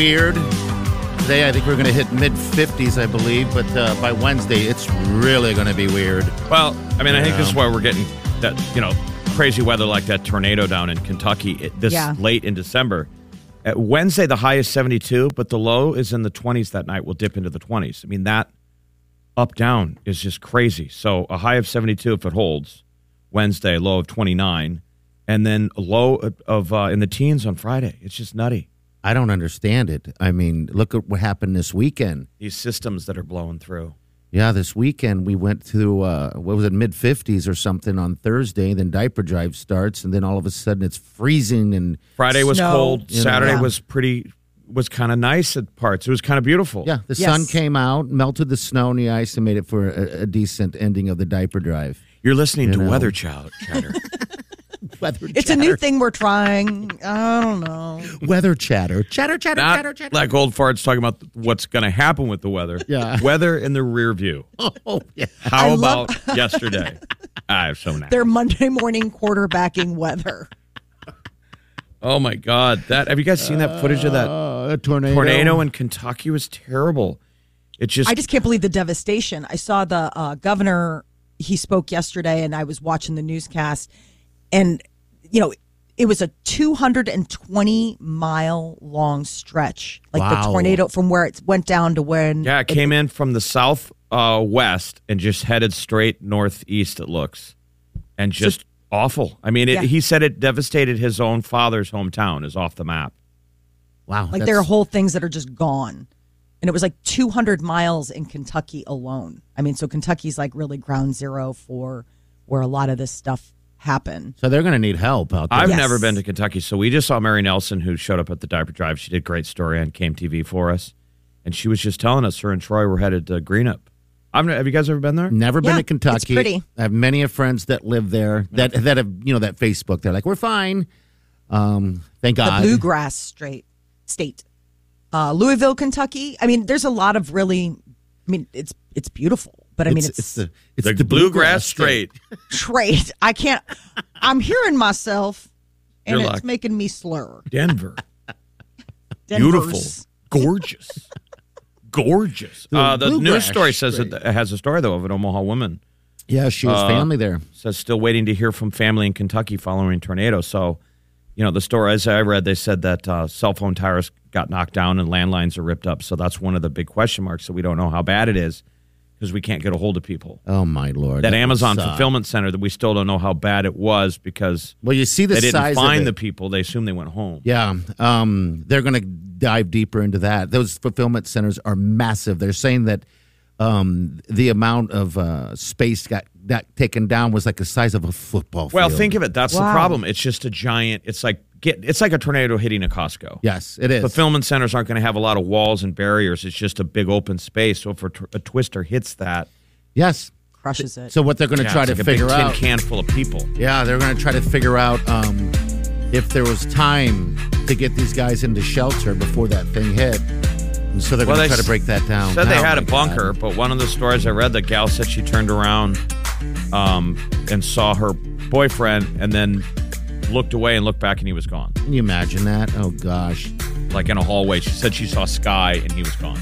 Weird. Today, I think we're going to hit mid 50s, I believe, but uh, by Wednesday, it's really going to be weird. Well, I mean, I think this is why we're getting that, you know, crazy weather like that tornado down in Kentucky it- this Yeah. late in December. At Wednesday, the high is 72, but the low is in the 20s that night. We'll dip into the 20s. I mean, that up down is just crazy. So a high of 72 if it holds. Wednesday, low of 29, and then a low of, of uh, in the teens on Friday. It's just nutty. I don't understand it. I mean, look at what happened this weekend. These systems that are blowing through. Yeah, this weekend we went to, uh, what was it, mid 50s or something on Thursday. Then diaper drive starts, and then all of a sudden it's freezing. And Friday was Snow. cold. You know, Saturday yeah. was pretty was kind of nice at parts. It was kind of beautiful. yeah, the Yes. sun came out, melted the snow and the ice, and made it for a, a decent ending of the diaper drive. You're listening You to know. Weather Child Chatter. Weather It's a new thing we're trying. I don't know. Weather chatter. Chatter, chatter, Not chatter, chatter. like old farts talking about what's going to happen with the weather. Yeah. Weather in the rear view. oh, yeah. How I love- about yesterday? I'm so nasty. Their Monday morning quarterbacking weather. Oh my God! That have you guys seen that footage of that Uh, tornado. tornado in Kentucky? Was terrible. It just, I just can't believe the devastation. I saw the uh, governor. He spoke yesterday, and I was watching the newscast, and you know, it was a 220 mile long stretch, like the tornado from where it went down to when. yeah, it came in from the south uh, west and just headed straight northeast. It looks, and just awful. I mean, it, Yeah. he said it devastated his own father's hometown. Is off the map. Wow. Like there are whole things that are just gone. And it was like 200 miles in Kentucky alone. I mean, so Kentucky's like really ground zero for where a lot of this stuff happened. So they're going to need help out there. I've Yes. never been to Kentucky, so we just saw Mary Nelson, who showed up at the diaper drive. She did a great story on KMTV for us, and she was just telling us her and Troy were headed to Greenup. I've, ne- have you guys ever been there? Never been to Kentucky. it's pretty. I have many of friends that live there that that have you know that Facebook. They're like, we're fine. Um, thank God. the bluegrass straight state uh louisville kentucky i mean there's a lot of really i mean it's it's beautiful but i mean it's, it's the it's the, the, bluegrass straight. straight i can't i'm hearing myself and You're it's like- making me slur Denver, Denver's- beautiful, gorgeous, gorgeous. The Uh, the news bluegrass story says straight. it has a story though of an Omaha woman Yeah, she has Uh, family there. says still waiting to hear from family in Kentucky following tornado. So, you know, the story as I read, they said that uh, cell phone towers got knocked down and landlines are ripped up. So that's one of the big question marks. So we don't know how bad it is because we can't get a hold of people. Oh my lord! That would Amazon fulfillment center that we still don't know how bad it was because Well, you see the they didn't size find the people. They assume they went home. Yeah, um, they're going to dive deeper into that. Those fulfillment centers are massive. They're saying that um, the amount of uh, space got that taken down was like the size of a football field. Well, think of it. That's the problem. It's just a giant. It's like get. It's like a tornado hitting a Costco. Yes, it is. Fulfillment centers aren't going to have a lot of walls and barriers. It's just a big open space. So if a, twister hits that, yes. crushes it So what they're going to yeah, try to like a figure big tin can full of people. Yeah, they're going to try to figure out um, if there was time to get these guys into shelter before that thing hit. And so they're Well, going they to try to break that down. Said they Oh, had a my God. bunker, but one of the stories I read, the gal said she turned around um, and saw her boyfriend, and then looked away and looked back, and he was gone, Can you imagine that? Oh, gosh. like in a hallway. She said she saw sky, and he was gone.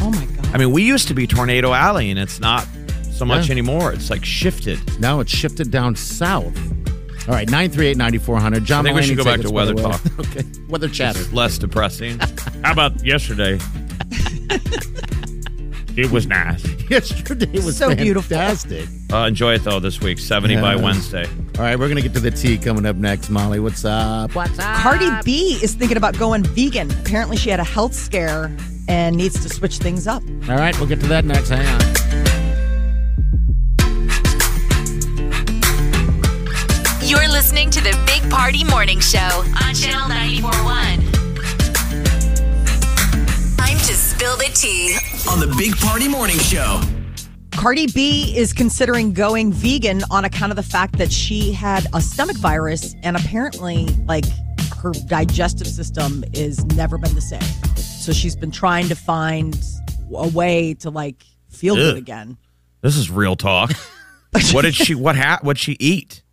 Oh my god. I mean, we used to be Tornado Alley, and it's not so much Yeah. anymore. It's like shifted. Now it's shifted down south. All right, 938 9400. John I think we should go back to weather way. talk. okay. Weather chatter. It's less depressing. How about yesterday? it was nice. Yesterday was So beautiful. fantastic. Uh, enjoy it though this week. Seventy by Wednesday. All right, we're going to get to the tea coming up next. Molly, what's up? What's up? Cardi B is thinking about going vegan. Apparently, she had a health scare and needs to switch things up. All right, we'll get to that next. Hang on. You're listening to the Big Party Morning Show on Channel 941. Time to spill the tea. on the Big Party Morning Show. Cardi B is considering going vegan on account of the fact that she had a stomach virus and apparently, like, her digestive system is never been the same. So she's been trying to find a way to like feel good again. This is real talk. what did she? What ha- What she eat?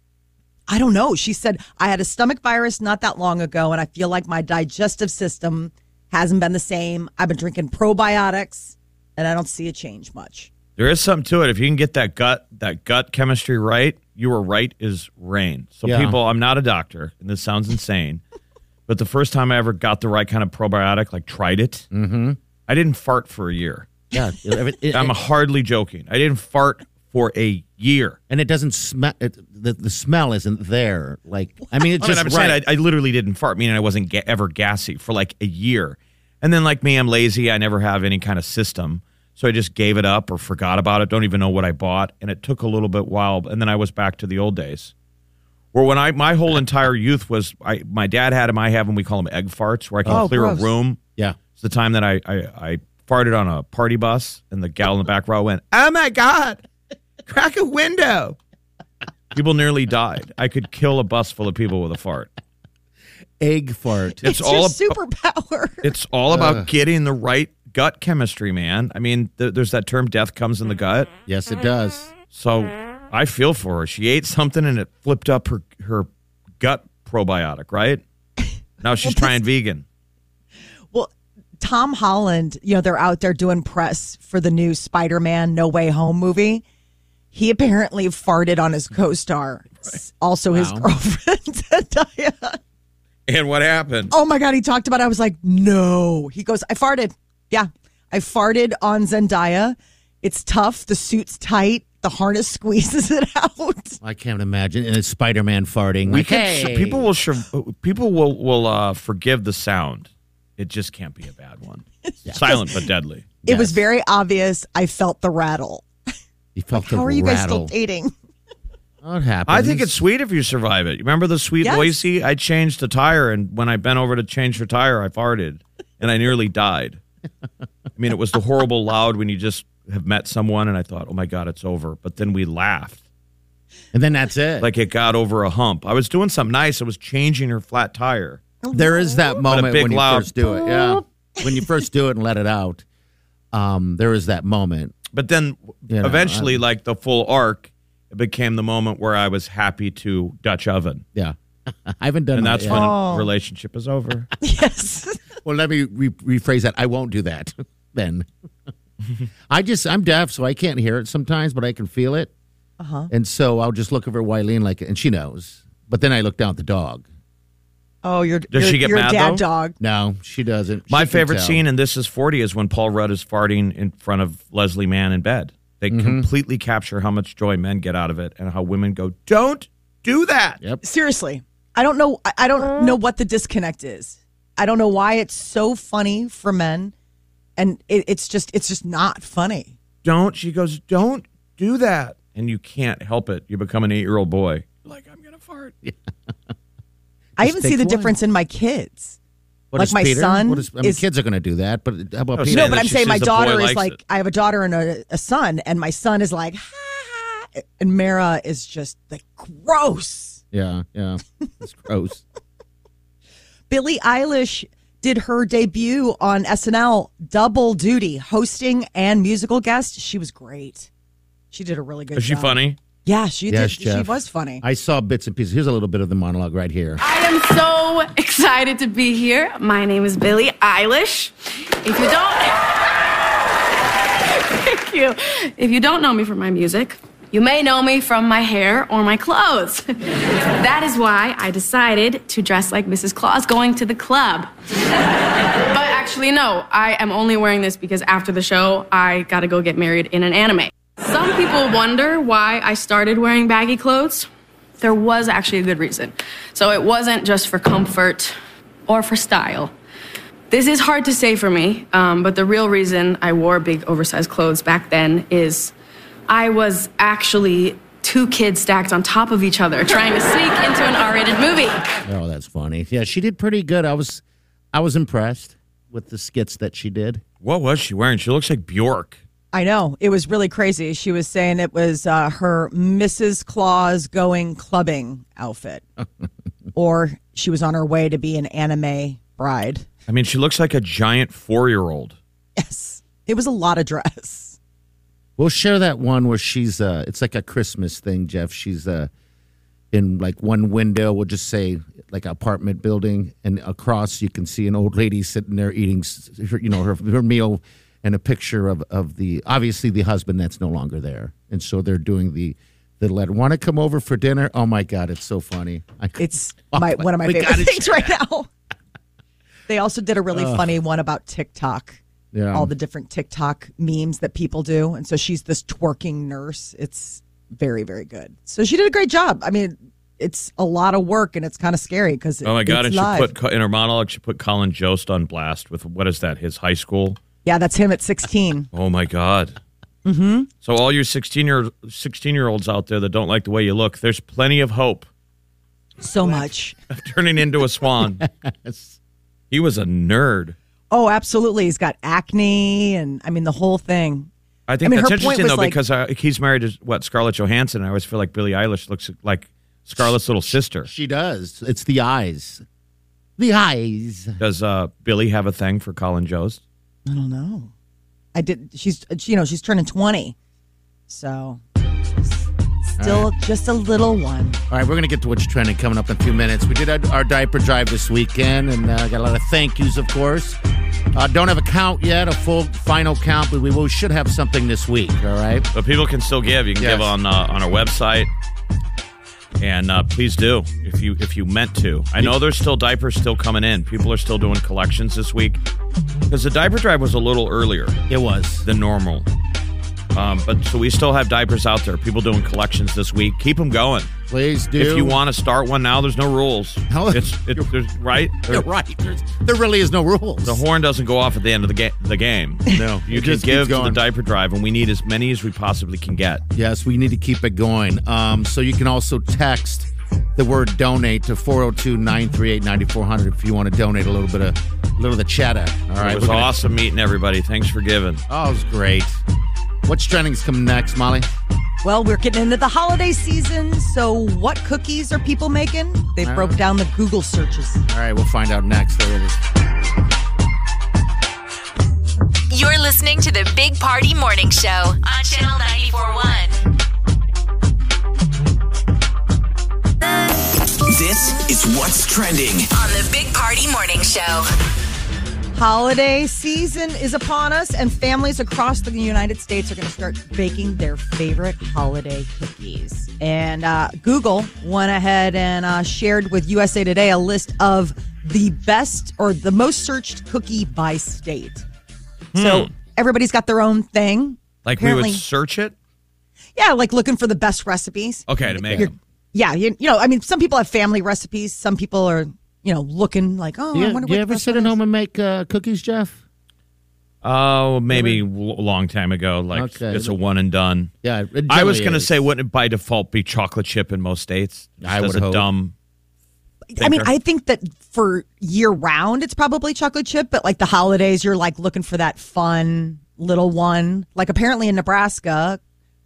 I don't know. She said, I had a stomach virus not that long ago, and I feel like my digestive system hasn't been the same. I've been drinking probiotics, and I don't see a change much. There is something to it. If you can get that gut that gut chemistry right, you are right is rain. So Yeah. people, I'm not a doctor, and this sounds insane, but the first time I ever got the right kind of probiotic, like tried it, mm-hmm. I didn't fart for a year. Yeah, it- it- I'm hardly joking. I didn't fart for a year. and it doesn't smell. It, the the smell isn't there. Like I mean, it's I mean, just I'm saying right. I, I literally didn't fart, meaning I wasn't ga- ever gassy for like a year. And then, like me, I'm lazy. I never have any kind of system. So I just gave it up or forgot about it. Don't even know what I bought. And it took a little bit while. And then I was back to the old days. Where when I, my whole entire youth was, I, my dad had them, I have them, we call them egg farts, where I can Oh, clear gross. a room. yeah, It's the time that I, I, I farted on a party bus and the gal in the back row went, Oh my God, crack a window. People nearly died. I could kill a bus full of people with a fart. egg fart. It's, It's, all your ab- superpower. it's all about getting the right gut chemistry, man. I mean, th- there's that term "death comes in the gut." yes, it does. So I feel for her. She ate something and it flipped up her her gut probiotic. Right now, she's trying vegan. Well, Tom Holland, you know, they're out there doing press for the new Spider Man No Way Home movie. He apparently farted on his co star, also his girlfriend, Zendaya. And what happened? Oh my God, he talked about it. I was like, no. He goes, I farted. Yeah, I farted on Zendaya. It's tough. The suit's tight. The harness squeezes it out. I can't imagine. And it's Spider Man farting. We like, can, hey. people will people will will uh, forgive the sound. It just can't be a bad one. Silent but deadly. It was very obvious. I felt the rattle. You felt the How are you guys still dating? What happened? I think it's sweet if you survive it. You remember the sweet Yes. Boise? I changed the tire, and when I bent over to change her tire, I farted, and I nearly died. I mean, it was the horrible loud when you just have met someone, and I thought, oh my god, it's over. But then we laughed, and then that's it. like it got over a hump. I was doing something nice. I was changing her flat tire. there is that moment big when you loud first do it. Yeah, when you first do it and let it out. Um, there is that moment. But then You know, eventually, I- like the full arc, it became the moment where I was happy to Dutch oven, Yeah, I haven't done it. and that that's yet. when Oh. relationship is over. yes. Well, let me re- rephrase that. I won't do that then. I just I'm deaf, so I can't hear it sometimes, but I can feel it. Uh-huh. And so I'll just look over at Wileen like, and she knows. But then I look down at the dog. Oh, you're Does you're, she get you're mad, a dad though? dog. No, she doesn't. My She favorite scene in This Is 40 is when Paul Rudd is farting in front of Leslie Mann in bed. They Mm-hmm. completely capture how much joy men get out of it and how women go, don't do that. Yep. Seriously, I don't know. I- I don't know what the disconnect is. I don't know why it's so funny for men, and it, it's just it's just not funny. Don't. She goes, don't do that. And you can't help it. You become an eight year old boy. Like, I'm going to fart. I even see the one. difference in my kids. What Like is my Peter? son What is, I mean, is- kids are going to do that, but how about Oh, Peter? No, but I'm saying my sees the boy daughter is like it. I have a daughter and a, a son, and my son is like, ha, ha, and Mara is just like gross. Yeah, yeah. It's gross. Billie Eilish did her debut on SNL, double duty, hosting and musical guest. She was great. She did a really good Is she job. funny? Yeah, she Yes, did. She was funny. I saw bits and pieces. Here's a little bit of the monologue right here. I am so excited to be here. My name is Billie Eilish. If you don't, thank you. If you don't know me from my music, you may know me from my hair or my clothes. that is why I decided to dress like Mrs. Claus going to the club. but actually, no, I am only wearing this because after the show, I gotta go get married in an anime. Some people wonder why I started wearing baggy clothes. There was actually a good reason. So it wasn't just for comfort or for style. This is hard to say for me, um, but the real reason I wore big oversized clothes back then is I was actually two kids stacked on top of each other trying to sneak into an R rated movie. Oh, that's funny. Yeah, she did pretty good. I was, I was impressed with the skits that she did. What was she wearing? She looks like Bjork. I know. It was really crazy. She was saying it was uh, her Mrs. Claus going clubbing outfit. or she was on her way to be an anime bride. I mean, she looks like a giant four year old. Yes. It was a lot of dress. We'll share that one where she's. uh It's like a Christmas thing, Jeff. She's uh in like one window. We'll just say like apartment building, and across you can see an old lady sitting there eating, her, you know, her her meal, and a picture of of the obviously the husband that's no longer there, and so they're doing the. The letter. Want to come over for dinner? Oh my God, it's so funny. I, It's Oh, my, one of my favorite things share right now. They also did a really funny one about TikTok. Yeah. All the different TikTok memes that people do. And so she's this twerking nurse. It's very, very good. So she did a great job. I mean, it's a lot of work and it's kind of scary because Oh my God. it's And she put in her monologue, she put Colin Jost on blast with what is that, his high school? Yeah, that's him at 16. Oh my God. Mm-hmm. So all your 16 year 16 year olds out there that don't like the way you look, there's plenty of hope so much. of turning into a swan. he was a nerd. Oh, absolutely. He's got acne and I mean, the whole thing. I think I mean, that's interesting though like- because uh, he's married to what Scarlett Johansson. I always feel like Billie Eilish looks like Scarlett's little sister. she does. It's the eyes. The eyes. Does uh, Billie have a thing for Colin Jost? I don't know. I did. She's, you know, she's turning 20. So still just a little one. All right, we're going to get to what's trending coming up in a few minutes. We did our, our diaper drive this weekend and uh, got a lot of thank yous, of course. Uh, don't have a count yet, a full final count, but we will, should have something this week. All right. But people can still give. You can Yes. give on uh, on our website, and uh, please do if you if you meant to. I know there's still diapers still coming in. People are still doing collections this week because the diaper drive was a little earlier It was. than normal. Um, but so we still have diapers out there. People doing collections this week. Keep them going. Please do. If you want to start one now, there's no rules. No. it's it, there's, right. You're right. There's, there really is no rules. The horn doesn't go off at the end of the, ga- the game. No, You can just give to the diaper drive, and we need as many as we possibly can get. Yes, we need to keep it going. Um, so you can also text the word donate to 402 938 9400 if you want to donate a little bit of a little of the cheddar. All right. it was we're gonna- awesome meeting everybody. Thanks for giving. Oh, it was great. What's trending is coming next, Molly? Well, we're getting into the holiday season. So, what cookies are people making? They All broke right. down the Google searches. All right, we'll find out next. There it is. You're listening to the Big Party Morning Show on Channel 941. This is what's trending. On the Big Party Morning Show. Holiday season is upon us, and families across the United States are going to start baking their favorite holiday cookies. And uh, Google went ahead and uh, shared with USA Today a list of the best or the most searched cookie by state. So everybody's got their own thing. Like we would search it. Yeah, like looking for the best recipes. Okay, to make You're- them. Yeah, you, you know, I mean, some people have family recipes. Some people are, you know, looking like, oh, Do I wonder do you ever sit at home and make uh, cookies, Jeff? Oh, maybe a long time ago. Like Okay. it's a one and done. Yeah, I was going to say, wouldn't it by default be chocolate chip in most states? Just I as would a hope. dumb. I mean. I think that for year round, it's probably chocolate chip, but like the holidays, you're like looking for that fun little one. Like apparently in Nebraska,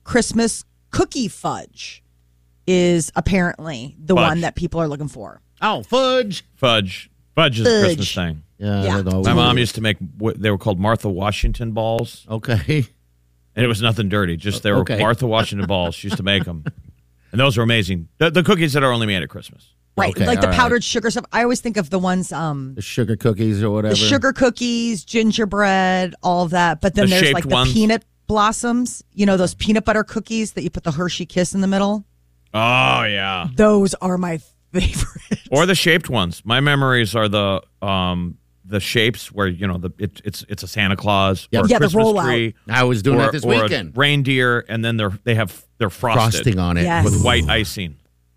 Christmas cookie fudge is apparently the Fudge. one that people are looking for. Oh, fudge. fudge. Fudge is a Fudge. Christmas thing. Yeah, Yeah. that always- My mom used to make. what- They were called Martha Washington balls, Okay. and it was nothing dirty. Just they were Okay. Martha Washington balls. She used to make them, and those were amazing. The, the cookies that are only made at Christmas. Right. Okay, like the all right. powdered sugar stuff. I always think of the ones, um, The sugar cookies or whatever. the sugar cookies, gingerbread, all of that. But then The there's shaped like the ones. peanut blossoms. You know, those peanut butter cookies that you put the Hershey Kiss in the middle? Oh yeah, Those are my favorite. or the shaped ones. My memories are the um the shapes where you know the it, it's it's a Santa Claus Yeah. or a Yeah, the Christmas rollout. tree. I was doing or, that this or a weekend. reindeer, and then they're they have they're frosted Frosting on it. Yes. with white icing.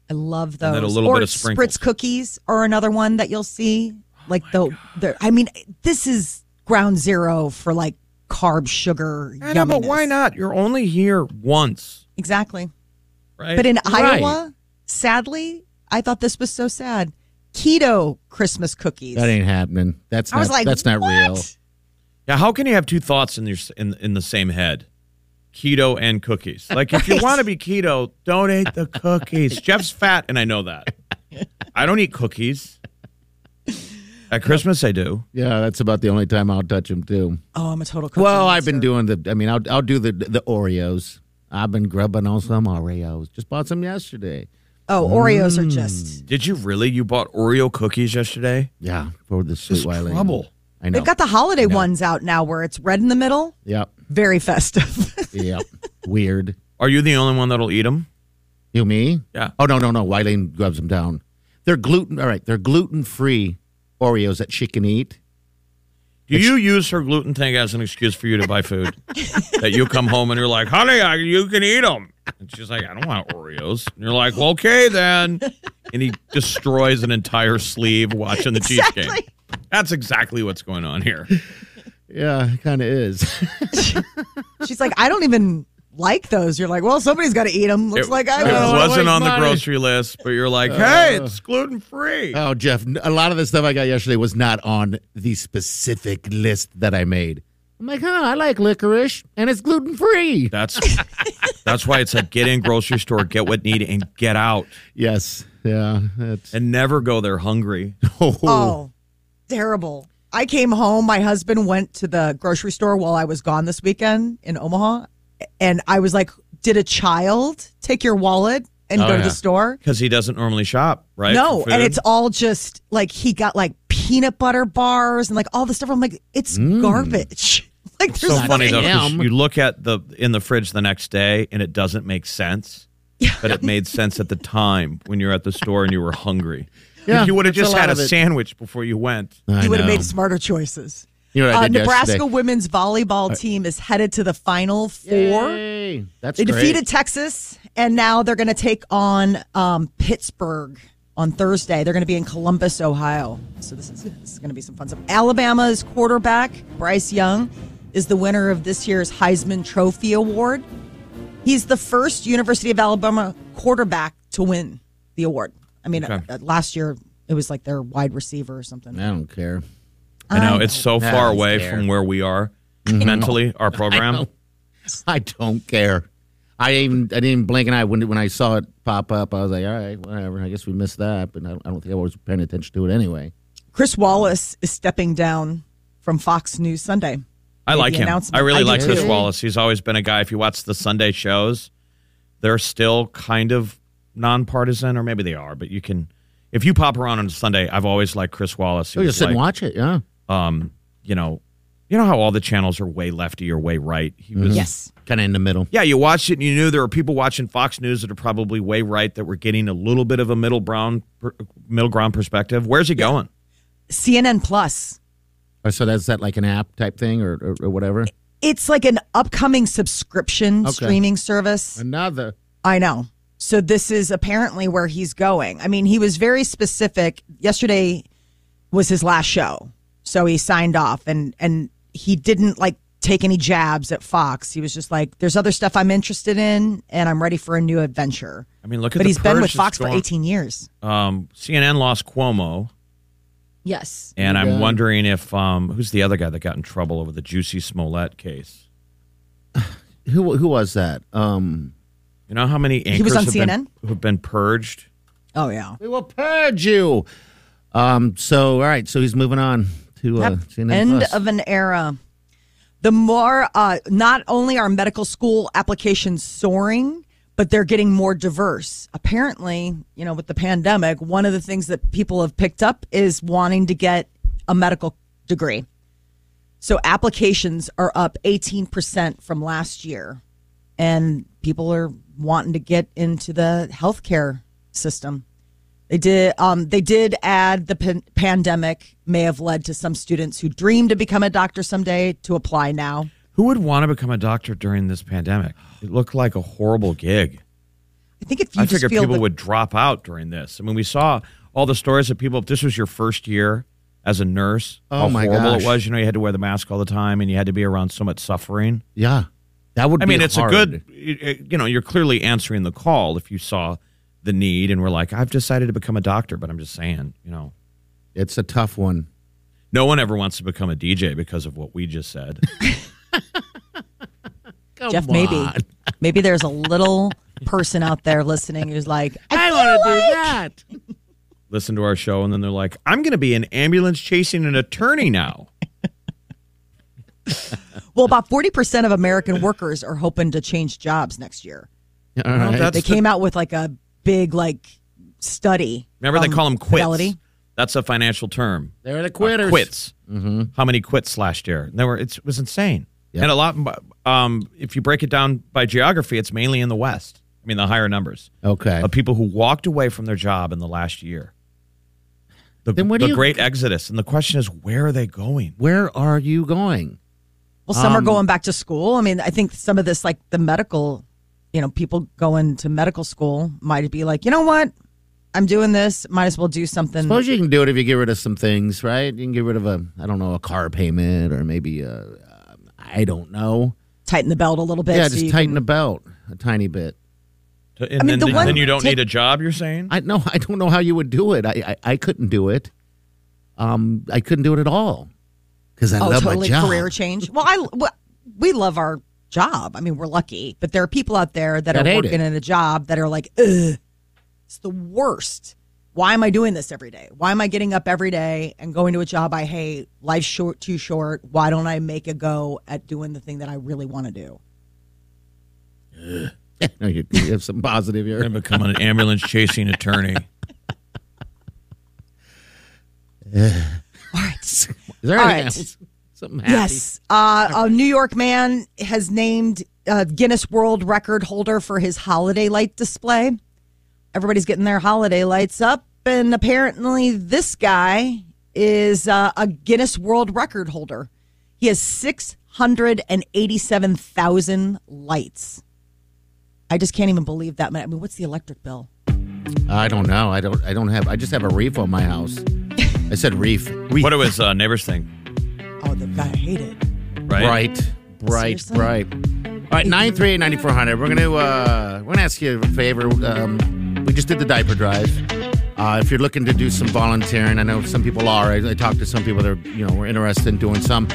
I love And those. then a little or bit of sprinkles. Spritz cookies are another one that you'll see. Like the, the, I mean, this is ground zero for like carb sugar. I know, but why not? You're only here once, Exactly. right? But in Right. Iowa, sadly, I thought this was so sad. Keto Christmas cookies. That ain't happening. That's I not. was like, that's not what? real. yeah, how can you have two thoughts in your in in the same head? Keto and cookies. Like if you want to be keto, don't eat the cookies. Jeff's fat, and I know that. I don't eat cookies. At Christmas, I do. Yeah, that's about the only time I'll touch them too. Oh, I'm a total cookie Well, I've been doing the. I mean, I'll I'll do the the Oreos. I've been grubbing on some Oreos. Just bought some yesterday. Oh, Oreos Mm. are just. Did you really? You bought Oreo cookies yesterday? Yeah, for the sweet Just Wiley. trouble. I know. They've got the holiday ones out now where it's red in the middle. Yep. Very festive. Yep. Weird. Are you the only one that'll eat them? You me? Yeah. Oh no no no. Wileen grabs them down. They're gluten. All right. They're gluten free Oreos that she can eat. Do you use her gluten thing as an excuse for you to buy food? that you come home and you're like, honey, I, you can eat them. And she's like, I don't want Oreos. And you're like, well, okay then. And he destroys an entire sleeve watching the Chiefs game. That's exactly what's going on here. Yeah, it kind of is. She's like, I don't even like those. You're like, well, somebody's got to eat them. Looks it, like I it will. I wasn't on the grocery list, but you're like, hey, it's uh. gluten free. oh, Jeff, a lot of the stuff I got yesterday was not on the specific list that I made. I'm like, huh? I like licorice, and it's gluten free. That's that's why it's like get in grocery store, get what need, and get out, Yes. Yeah. That's. and never go there hungry. Oh. oh, terrible. I came home. My husband went to the grocery store while I was gone this weekend in Omaha. And I was like, did a child take your wallet and Oh, go to the store? Because he doesn't normally shop, right? No. And it's all just like he got like peanut butter bars and like all the stuff. I'm like, it's mm. garbage. Like, there's so funny though. You look at the in the fridge the next day, and it doesn't make sense. But it made sense at the time when you're at the store and you were hungry. Yeah, if you would have that's a just had a sandwich before you went. I you would have made smarter choices. You know Uh, Nebraska yesterday? women's volleyball team is headed to the final four. Yay. That's They great. defeated Texas, and now they're going to take on um, Pittsburgh on Thursday. They're going to be in Columbus, Ohio. So this is, this is going to be some fun stuff. Alabama's quarterback Bryce Young is the winner of this year's Heisman Trophy Award. He's the first University of Alabama quarterback to win the award. I mean, Okay. uh, last year it was like their wide receiver or something. I don't care. I know it's so I far away care. from where we are mentally. Our program. I don't care. I even I didn't even blink an eye when when I saw it pop up. I was like, all right, whatever. I guess we missed that, but I don't, I don't think I was paying attention to it anyway. Chris Wallace is stepping down from Fox News Sunday. I like him. I really I like Chris. Wallace. He's always been a guy. If you watch the Sunday shows, they're still kind of nonpartisan, or maybe they are. But you can, if you pop around on a Sunday, I've always liked Chris Wallace. He So was just sit and watch it. Yeah. um, you know, you know how all the channels are way lefty or way right. He was, Yes. Kind of in the middle. yeah. You watched it, and you knew there were people watching Fox News that are probably way right that were getting a little bit of a middle brown, middle ground perspective. Where's he going? CNN Plus. Or so that's that like an app type thing or, or, or whatever. It's like an upcoming subscription Okay. streaming service. Another. I know. So this is apparently where he's going. I mean, he was very specific. Yesterday was his last show. So he signed off and and he didn't like take any jabs at Fox. He was just like there's other stuff I'm interested in and I'm ready for a new adventure. I mean, look at But the he's been with that's Fox for 18 years. Um, CNN lost Cuomo. Yes. And I'm Yeah. wondering if um, who's the other guy that got in trouble over the Jussie Smollett case? Who who was that? Um, You know how many anchors He was on have CNN? Been, who've been purged? Oh yeah. we will purge you. Um. So all right. So he's moving on to uh, Yep. CNN End Plus. of an era. The more, uh, not only are medical school applications soaring, but they're getting more diverse. Apparently, you know, with the pandemic, one of the things that people have picked up is wanting to get a medical degree. So applications are up 18% from last year, and people are wanting to get into the healthcare system. They did. Um, they did add the pan- pandemic may have led to some students who dream to become a doctor someday to apply now. Who would want to become a doctor during this pandemic? It looked like a horrible gig. I think if you I just figured feel people would drop out during this. I mean, we saw all the stories of people. If this was your first year as a nurse, Oh, how my horrible gosh. it was. You know, you had to wear the mask all the time, and you had to be around so much suffering. yeah, that would. I mean, it's hard. a good. Uh, you know, you're clearly answering the call if you saw the need and were like, I've decided to become a doctor. But I'm just saying, you know, It's a tough one. no one ever wants to become a DJ because of what we just said. Jeff, maybe, maybe there's a little person out there listening who's like, I want to do that. Listen to our show, and then they're like, I'm going to be an ambulance chasing an attorney now. well, about 40% of American workers are hoping to change jobs next year. All right. that's They the- came out with like a big like study. Remember, they call them quits. Fidelity. That's a financial term. They're the Uh, quitters. quits. Mm-hmm. How many quits last year? There were. It's, it was insane. Yeah. And a lot. Um, if you break it down by geography, it's mainly in the West. I mean, the higher numbers Okay. of people who walked away from their job in the last year. The, Then where do the you- great exodus, and the question is, where are they going? Where are you going? Well, some are Um, going back to school. I mean, I think some of this, like the medical, you know, people going to medical school might be like, you know what? I'm doing this. Might as well do something. Suppose you can do it if you get rid of some things, right? You can get rid of a, I don't know, a car payment or maybe a, uh, I don't know. tighten the belt a little bit. yeah, so just tighten can- the belt a tiny bit. And I then, mean, the one- then you don't take- need a job. You're saying? I no, I don't know how you would do it. I I, I couldn't do it. Um, I couldn't do it at all because I oh, love totally my job. career change. Well, I well, we love our job. I mean, we're lucky, but there are people out there that That are working it. in a job that are like, Ugh, it's the worst. Why am I doing this every day? Why am I getting up every day and going to a job I hate? Life's short, too short. Why don't I make a go at doing the thing that I really want to do? no, you, you have some positive here. and become an ambulance chasing attorney. Is there All anything right. else? Something happy? Yes. Uh, a New York man has named uh, Guinness World Record holder for his holiday light display. Everybody's getting their holiday lights up, and apparently, this guy is uh, a Guinness World Record holder. He has 687,000 lights. I just can't even believe that. I mean, what's the electric bill? I don't know. I don't. I don't have. I just have a reef on my house. I said reef. reef. What do his uh, neighbors think? Oh, the guy hated. Right? Bright, bright, Seriously? bright. All right, nine three eight ninety four hundred. We're gonna uh, we're gonna ask you a favor. Um, we just did the diaper drive. Uh, if you're looking to do some volunteering, I know some people are. I, I talked to some people that are you know were interested in doing some.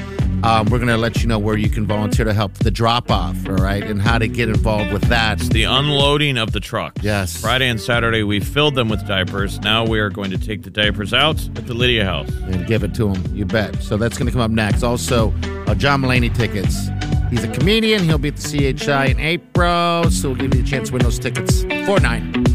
Um, we're gonna let you know where you can volunteer to help the drop off. All right, and how to get involved with that. The unloading of the trucks. Yes. Friday and Saturday, we filled them with diapers. Now we are going to take the diapers out at the Lydia house. and give it to him. You bet. So that's going to come up next. Also, uh, John Mulaney tickets. He's a comedian. He'll be at the CHI in April, so we'll give you a chance to win those tickets. Four nine.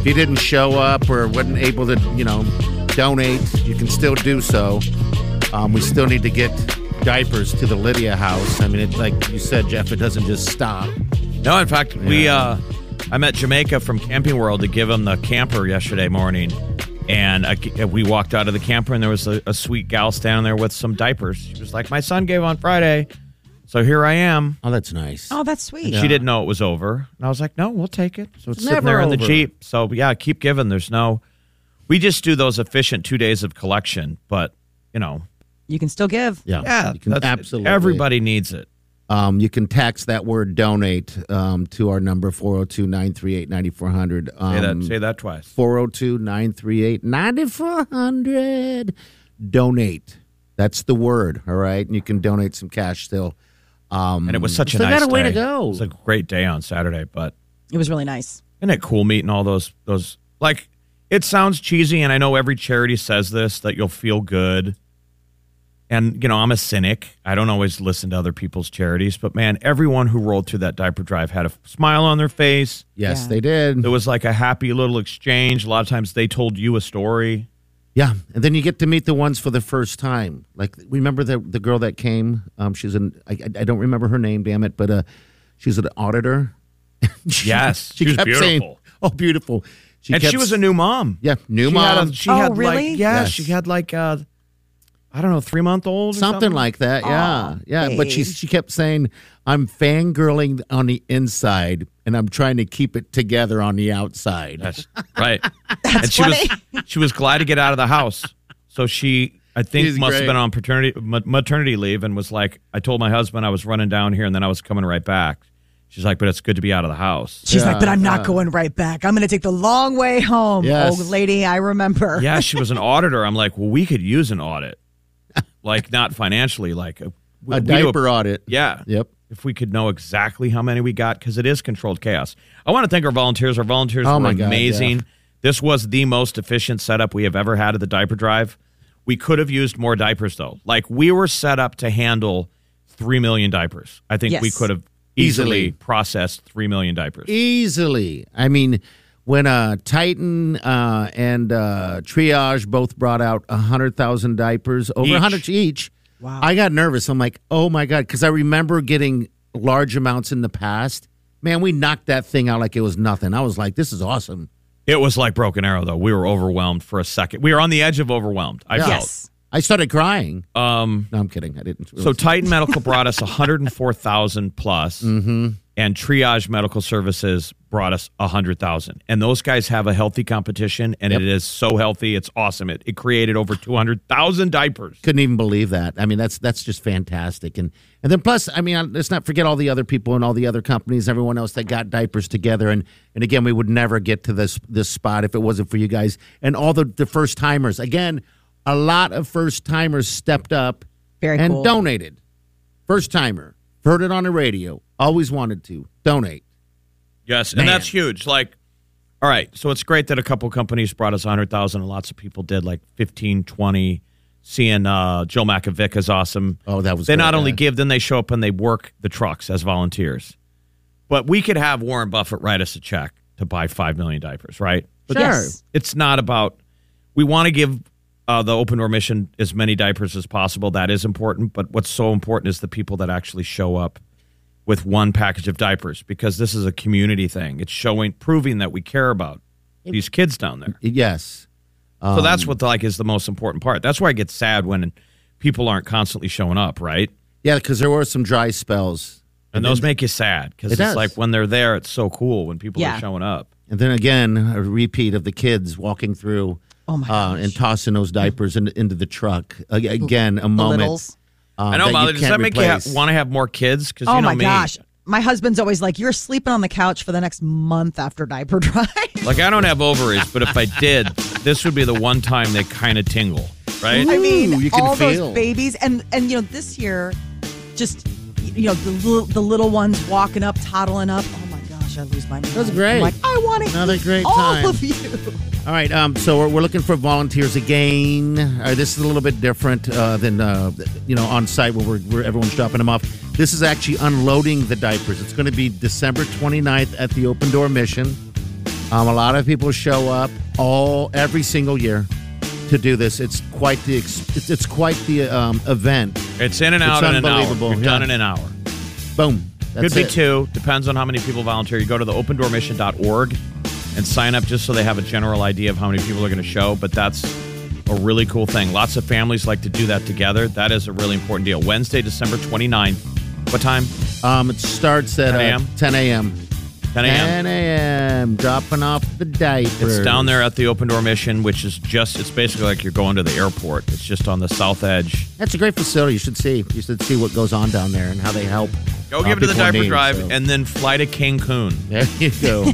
if you didn't show up or wasn't able to, you know, donate, you can still do so. Um, we still need to get diapers to the Lydia house. I mean, it, like you said, Jeff, it doesn't just stop. No, in fact, we uh, I met Jamaica from Camping World to give him the camper yesterday morning, and I, we walked out of the camper and there was a, a sweet gal standing there with some diapers. She was like, "My son gave on Friday." So here I am. Oh, that's nice. Oh, that's sweet. She didn't know it was over. And I was like, no, we'll take it. So it's, sitting never there in the over. Jeep. So yeah, keep giving. There's no, we just do those efficient two days of collection. But, you know, You can still give. Yeah, yeah, you can that's- absolutely. Everybody needs it. Um, you can text that word donate um, to our number 402 938 9400. Say that, say that twice. 402 938 9400. Donate. That's the word. All right. And you can donate some cash still. Um, And it was such a nice got a way day. to go. It was a great day on Saturday, but It was really nice. isn't it cool meeting all those those like it sounds cheesy and I know every charity says this that you'll feel good. And you know, I'm a cynic. I don't always listen to other people's charities, but man, everyone who rolled through that diaper drive had a smile on their face. yes, Yeah. they did. It was like a happy little exchange. A lot of times they told you a story. Yeah, and then you get to meet the ones for the first time. Like remember the the girl that came? Um, she's an I, I I don't remember her name, damn it, but uh, she's an auditor. She- Yes, she was kept beautiful. saying, "Oh, beautiful." She and kept she was a new mom. yeah new she mom, Had a, she Oh, had really? like yeah, Yes. she had like uh I don't know, three month old something, like that. Yeah, yeah. But she she kept saying, "I'm fangirling on the inside, and I'm trying to keep it together on the outside." That's right. and she was she was glad to get out of the house. So she I think She's must have been on paternity maternity leave and was like I told my husband I was running down here and then I was coming right back. She's like, but it's good to be out of the house. She's like, but I'm not going right back. I'm going to take the long way home. Yes. Old lady, I remember. yeah, she was an auditor. I'm like, well, we could use an audit, like not financially, like a, we- a we do diaper audit. Yeah. Yep. If we could know exactly how many we got, because it is controlled chaos. I want to thank our volunteers. Our volunteers Oh, were God, amazing. yeah. This was the most efficient setup we have ever had at the diaper drive. We could have used more diapers, though. Like we were set up to handle three million diapers. I think we could have easily, Easily. processed three million diapers. easily. I mean, when uh, Titan uh, and uh, Triage both brought out hundred thousand diapers, over Each. hundred each. Wow! I got nervous. I'm like, oh my god, because I remember getting large amounts in the past. Man, we knocked that thing out like it was nothing. I was like, this is awesome. It was like Broken Arrow, though. We were overwhelmed for a second. We were on the edge of overwhelmed. I Yes. I started crying. Um, No, I'm kidding. I didn't. So Titan Medical brought us 104,000 plus, and Triage Medical Services brought us 100,000. And those guys have a healthy competition, and it is so healthy. It's awesome. It, it created over 200,000 diapers. couldn't even believe that. I mean, that's that's just fantastic. And and then plus, I mean, uh, let's not forget all the other people and all the other companies, everyone else that got diapers together. And and again, we would never get to this this spot if it wasn't for you guys and all the the first timers. Again, a lot of first timers stepped up Very and cool. donated. First timer heard it on the radio. Always wanted to donate. Yes, Man. and that's huge. Like, all right, so it's great that a couple companies brought us 100,000, and lots of people did, like 15, 20. Seeing uh, Joe Makovic is awesome. Oh, that was They great, not only yeah. give, then they show up and they work the trucks as volunteers. But we could have Warren Buffett write us a check to buy 5 million diapers, right? But Yes. it's not about, we want to give uh, the open door mission as many diapers as possible. That is important. But what's so important is the people that actually show up with one package of diapers because this is a community thing. It's showing, proving that we care about these kids down there. Yes. so that's what like is the most important part. That's why I get sad when people aren't constantly showing up, right? Yeah, because there were some dry spells. And those make you sad because It it's does. like when they're there, it's so cool when people Yeah. are showing up. And then again, a repeat of the kids walking through Oh, my uh, and tossing those diapers in, into the truck. Again, a moment. uh, I know, that you Molly. Does can't that make you ha- want to have more kids? Because Oh you know my me. gosh. My husband's always like, You're sleeping on the couch for the next month after diaper drive. Like I don't have ovaries, but if I did, this would be the one time they kind of tingle, right? I mean, you can all feel. those babies, and and you know, this year, just you know, the little, the little ones walking up, toddling up. Oh my gosh, I lose my mind. That's great. I'm like, I want to Another great all time. of you. All right, um, so we're, we're looking for volunteers again. Uh, this is a little bit different uh, than uh, you know on site where, we're, where everyone's dropping them off. This is actually unloading the diapers. It's going to be December 29th at the Open Door Mission. Um, a lot of people show up all every single year to do this. It's quite the it's, it's quite the um, event. It's in and It's out in an hour. unbelievable, yeah. done in an hour. Boom. That's Could be it. two. Depends on how many people volunteer. You go to the opendoormission.org and sign up just so they have a general idea of how many people are going to show. But that's a really cool thing. Lots of families like to do that together. That is a really important deal. Wednesday, December 29th What time? Um, it starts at 10 uh, a.m.? 10 a.m. 10 a.m. 10 a.m. Dropping off the diapers. It's down there at the Open Door Mission, which is just, it's basically like you're going to the airport. It's just on the south edge. That's a great facility. You should see. You should see what goes on down there and how they help. Go uh, give it to the diaper need, drive so. and then fly to Cancun. There you go.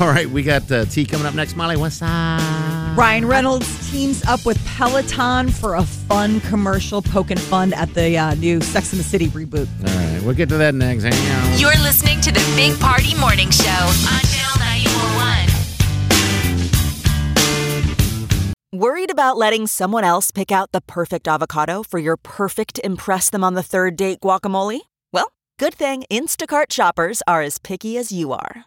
All right, we got uh, tea coming up next. Molly, what's up? Ryan Reynolds teams up with Peloton for a fun commercial poking fun at the uh, new Sex and the City reboot. All right, we'll get to that next. Hang on. You're listening to the Big Party Morning Show on Channel 941. Worried about letting someone else pick out the perfect avocado for your perfect Impress Them on the Third Date guacamole? Well, good thing Instacart shoppers are as picky as you are.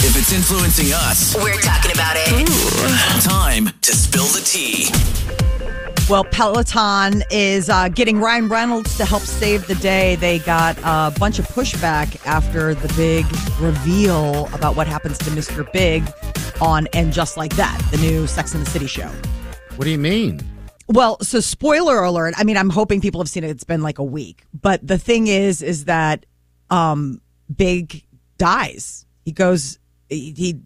If it's influencing us, We're talking about it. time to spill the tea. Well, Peloton is uh, getting Ryan Reynolds to help save the day. They got a bunch of pushback after the big reveal about what happens to Mr. Big on And Just Like That, the new Sex and the City show. What do you mean? Well, so spoiler alert. I mean, I'm hoping people have seen it. It's been like a week. But the thing is, is that um, Big dies. He goes, he, he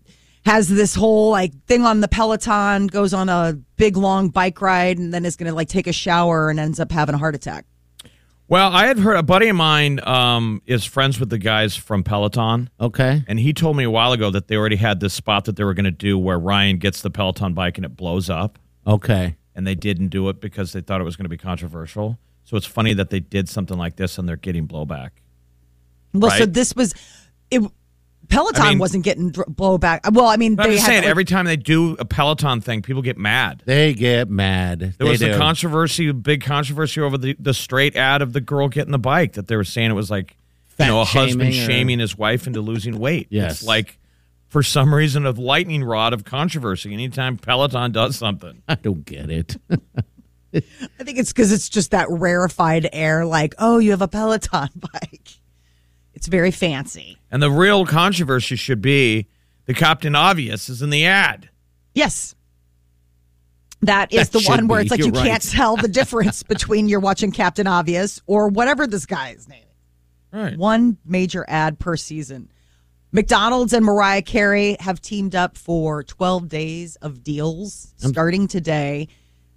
has this whole like thing on the Peloton, goes on a big long bike ride, and then is going to like take a shower and ends up having a heart attack. Well, I had heard a buddy of mine um, is friends with the guys from Peloton. Okay. And he told me a while ago that they already had this spot that they were going to do where Ryan gets the Peloton bike and it blows up. Okay. And they didn't do it because they thought it was going to be controversial. So it's funny that they did something like this and they're getting blowback. Well, so this was it. Peloton I mean- wasn't getting dr- blowback. Well, I mean, I'm they just had saying, like- every time they do a Peloton thing, people get mad. They get mad. There They was do. the controversy, big controversy over the, the straight ad of the girl getting the bike that they were saying it was like, Fat you know, a husband shaming or- shaming his wife into losing weight. Yes. It's like, for some reason, a lightning rod of controversy anytime Peloton does something. I don't get it. I think it's because it's just that rarefied air, like, oh, you have a Peloton bike. It's very fancy. And the real controversy should be the Captain Obvious is in the ad. Yes. That is That the one where be. it's like You're you can't tell the difference between you're watching Captain Obvious or whatever this guy's name is. Right. One major ad per season. McDonald's and Mariah Carey have teamed up for 12 days of deals starting today.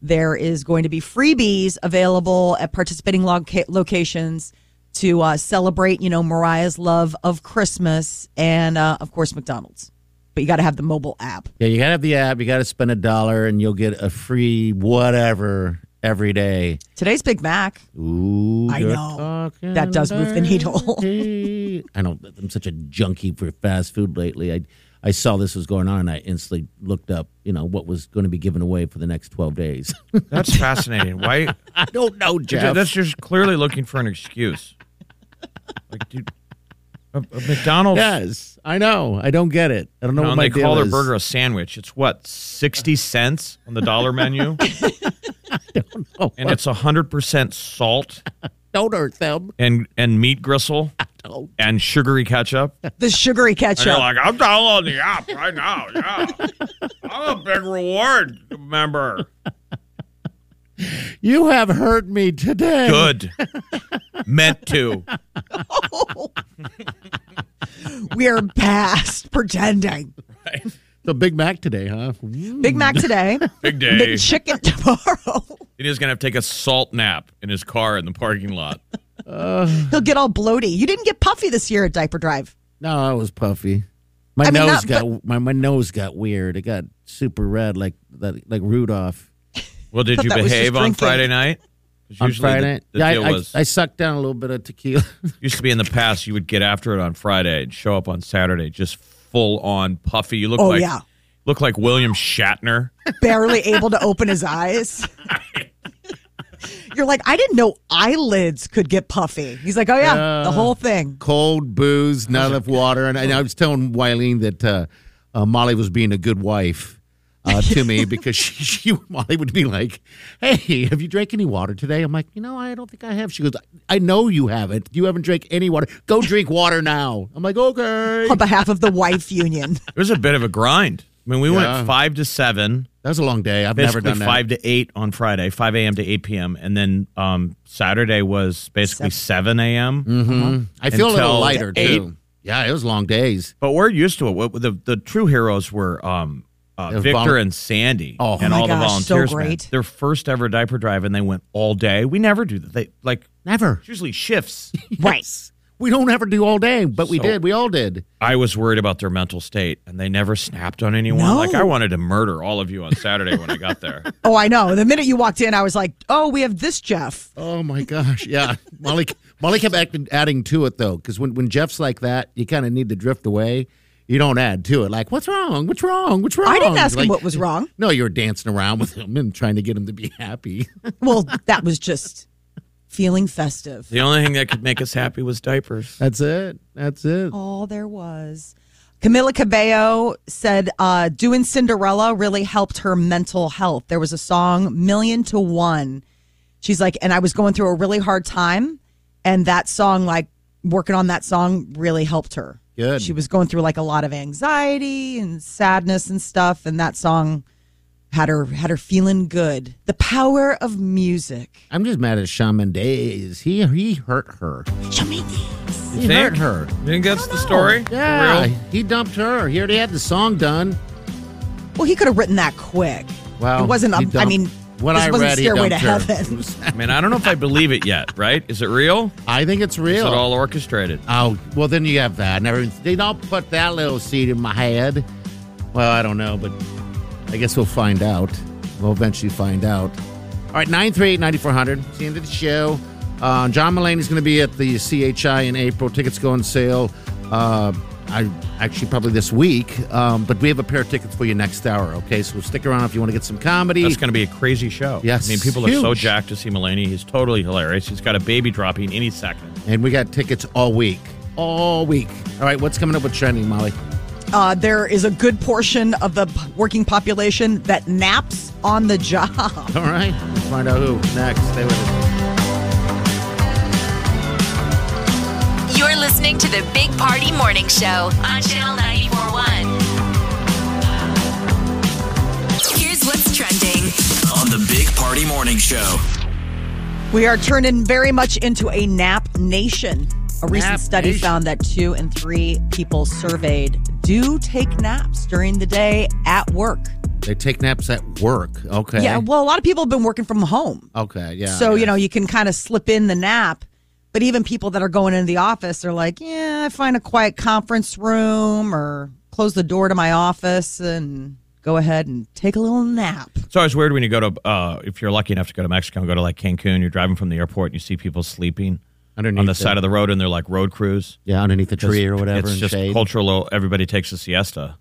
There is going to be freebies available at participating loca- locations to uh, celebrate, you know, Mariah's love of Christmas and, uh, of course, McDonald's. But you got to have the mobile app. Yeah, you gotta have the app. You gotta spend a dollar, and you'll get a free whatever every day. Today's Big Mac. Ooh, I you're know. That does move the needle. dirty. I know I'm such a junkie for fast food lately. I I saw this was going on, and I instantly looked up, you know, what was going to be given away for the next 12 days. That's fascinating. Why? I don't know, Jeff. That's just clearly looking for an excuse. Like, dude, a, a McDonald's. yes, I know. I don't get it. I don't know know, what my they call their is. burger a sandwich. It's what sixty cents on the dollar menu, Oh, and it's hundred percent salt don't hurt them. and and meat gristle Don't. and sugary ketchup. The sugary And ketchup. you're like, I'm downloading the app right now. Yeah, I'm a big reward member. You have hurt me today. Good, meant to. we are past pretending. The Big Mac today, huh? Big Mac today. Big day. Big chicken tomorrow. He's gonna have to take a salt nap in his car in the parking lot. Uh. He'll get all bloaty. You didn't get puffy this year at Diaper Drive. No, I was puffy. My I mean, nose not- got my, my nose got weird. It got super red, like that, like Rudolph Well, did you that was just behave on drinking. Friday night? 'Cause on usually the- Friday. The, Yeah, I, I, was I sucked down a little bit of tequila. used to be in the past. You would get after it on Friday and show up on Saturday just full on puffy. You look Oh, like yeah. look like William Shatner. Barely able to open his eyes. You're like, I didn't know eyelids could get puffy. He's like, oh yeah, the whole thing. Cold booze, not enough water, and, and I was telling Wileen that uh, uh, Molly was being a good wife. Uh, to me because she, she Molly would be like, "Hey, have you drank any water today?" I'm like, "You know, I don't think I have." She goes, "I know you haven't. You haven't drank any water. Go drink water now." I'm like, "Okay." On behalf of the wife union. It was a bit of a grind. I mean, we Yeah. went five to seven. That was a long day. I've never basically done that. five to eight on Friday, five a.m. to eight p.m., and then um, Saturday was basically seven a.m. Mm-hmm. I feel a little lighter eight. too. Yeah, it was long days. But we're used to it. The the true heroes were um, uh, Victor vol- and Sandy Oh. and Oh my all the gosh, so volunteers. man. Their first ever diaper drive, and they went all day. We never do that. They like Never. it's usually shifts. Right. We don't ever do all day, but we did. We all did. I was worried about their mental state, and they never snapped on anyone. No. Like I wanted to murder all of you on Saturday when I got there. Oh, I know. The minute you walked in, I was like, oh, we have this Jeff. Oh my gosh, yeah. Molly, Molly kept adding to it though, because when when Jeff's like that, you kind of need to drift away. You don't add to it. Like, what's wrong? What's wrong? What's wrong? I didn't ask Like, him what was wrong. No, you were dancing around with him and trying to get him to be happy. Well, that was just feeling festive. The only thing that could make us happy was diapers. That's it. That's it. All there was. Camila Cabello said uh, doing Cinderella really helped her mental health. There was a song, Million to One. She's like, and I was going through a really hard time. And that song, like working on that song, really helped her. Good. She was going through like a lot of anxiety and sadness and stuff. And that song had her had her feeling good. The power of music. I'm just mad at Shawn Mendes. He he hurt her. Shaman Days. He think? hurt her. You think that's the story? Yeah, he dumped her. He already had the song done. Well, he could have written that quick. Well, it wasn't. he um, I mean, what this I read, he dumped her. I mean, I don't know if I believe it yet. Right? Is it real? I think it's real. Is it all orchestrated? Oh, well, then you have that. Never, they don't put that little seed in my head. Well, I don't know, but I guess we'll find out. We'll eventually find out. All right, 938 9400. It's the end of the show. Uh, John Mulaney's going to be at the CHI in April. Tickets go on sale. Uh, I actually probably this week, um, but we have a pair of tickets for you next hour. Okay, so stick around if you want to get some comedy. That's going to be a crazy show. Yes, I mean, people are so jacked to see Mulaney. He's totally hilarious. He's got a baby dropping any second. and we got tickets all week. All week. All right, what's coming up with trending, Molly? Uh, there is a good portion of the working population that naps on the job. All right, let's find out who next. Stay with us. Listening to the Big Party Morning Show on Channel 941. Here's what's trending. On the Big Party Morning Show. We are turning very much into a nap nation. A recent Nap study nation. found that two in three people surveyed do take naps during the day at work. They take naps at work. Okay. Yeah, well, a lot of people have been working from home. Okay. Yeah. so, you know, you can kind of slip in the nap. But even people that are going into the office are like, yeah, I find a quiet conference room or close the door to my office and go ahead and take a little nap. It's always weird when you go to, uh, if you're lucky enough to go to Mexico and go to like Cancun, you're driving from the airport and you see people sleeping underneath on the side of the road and they're like road crews. yeah underneath the tree or whatever. It's just shade. cultural. Everybody takes a siesta.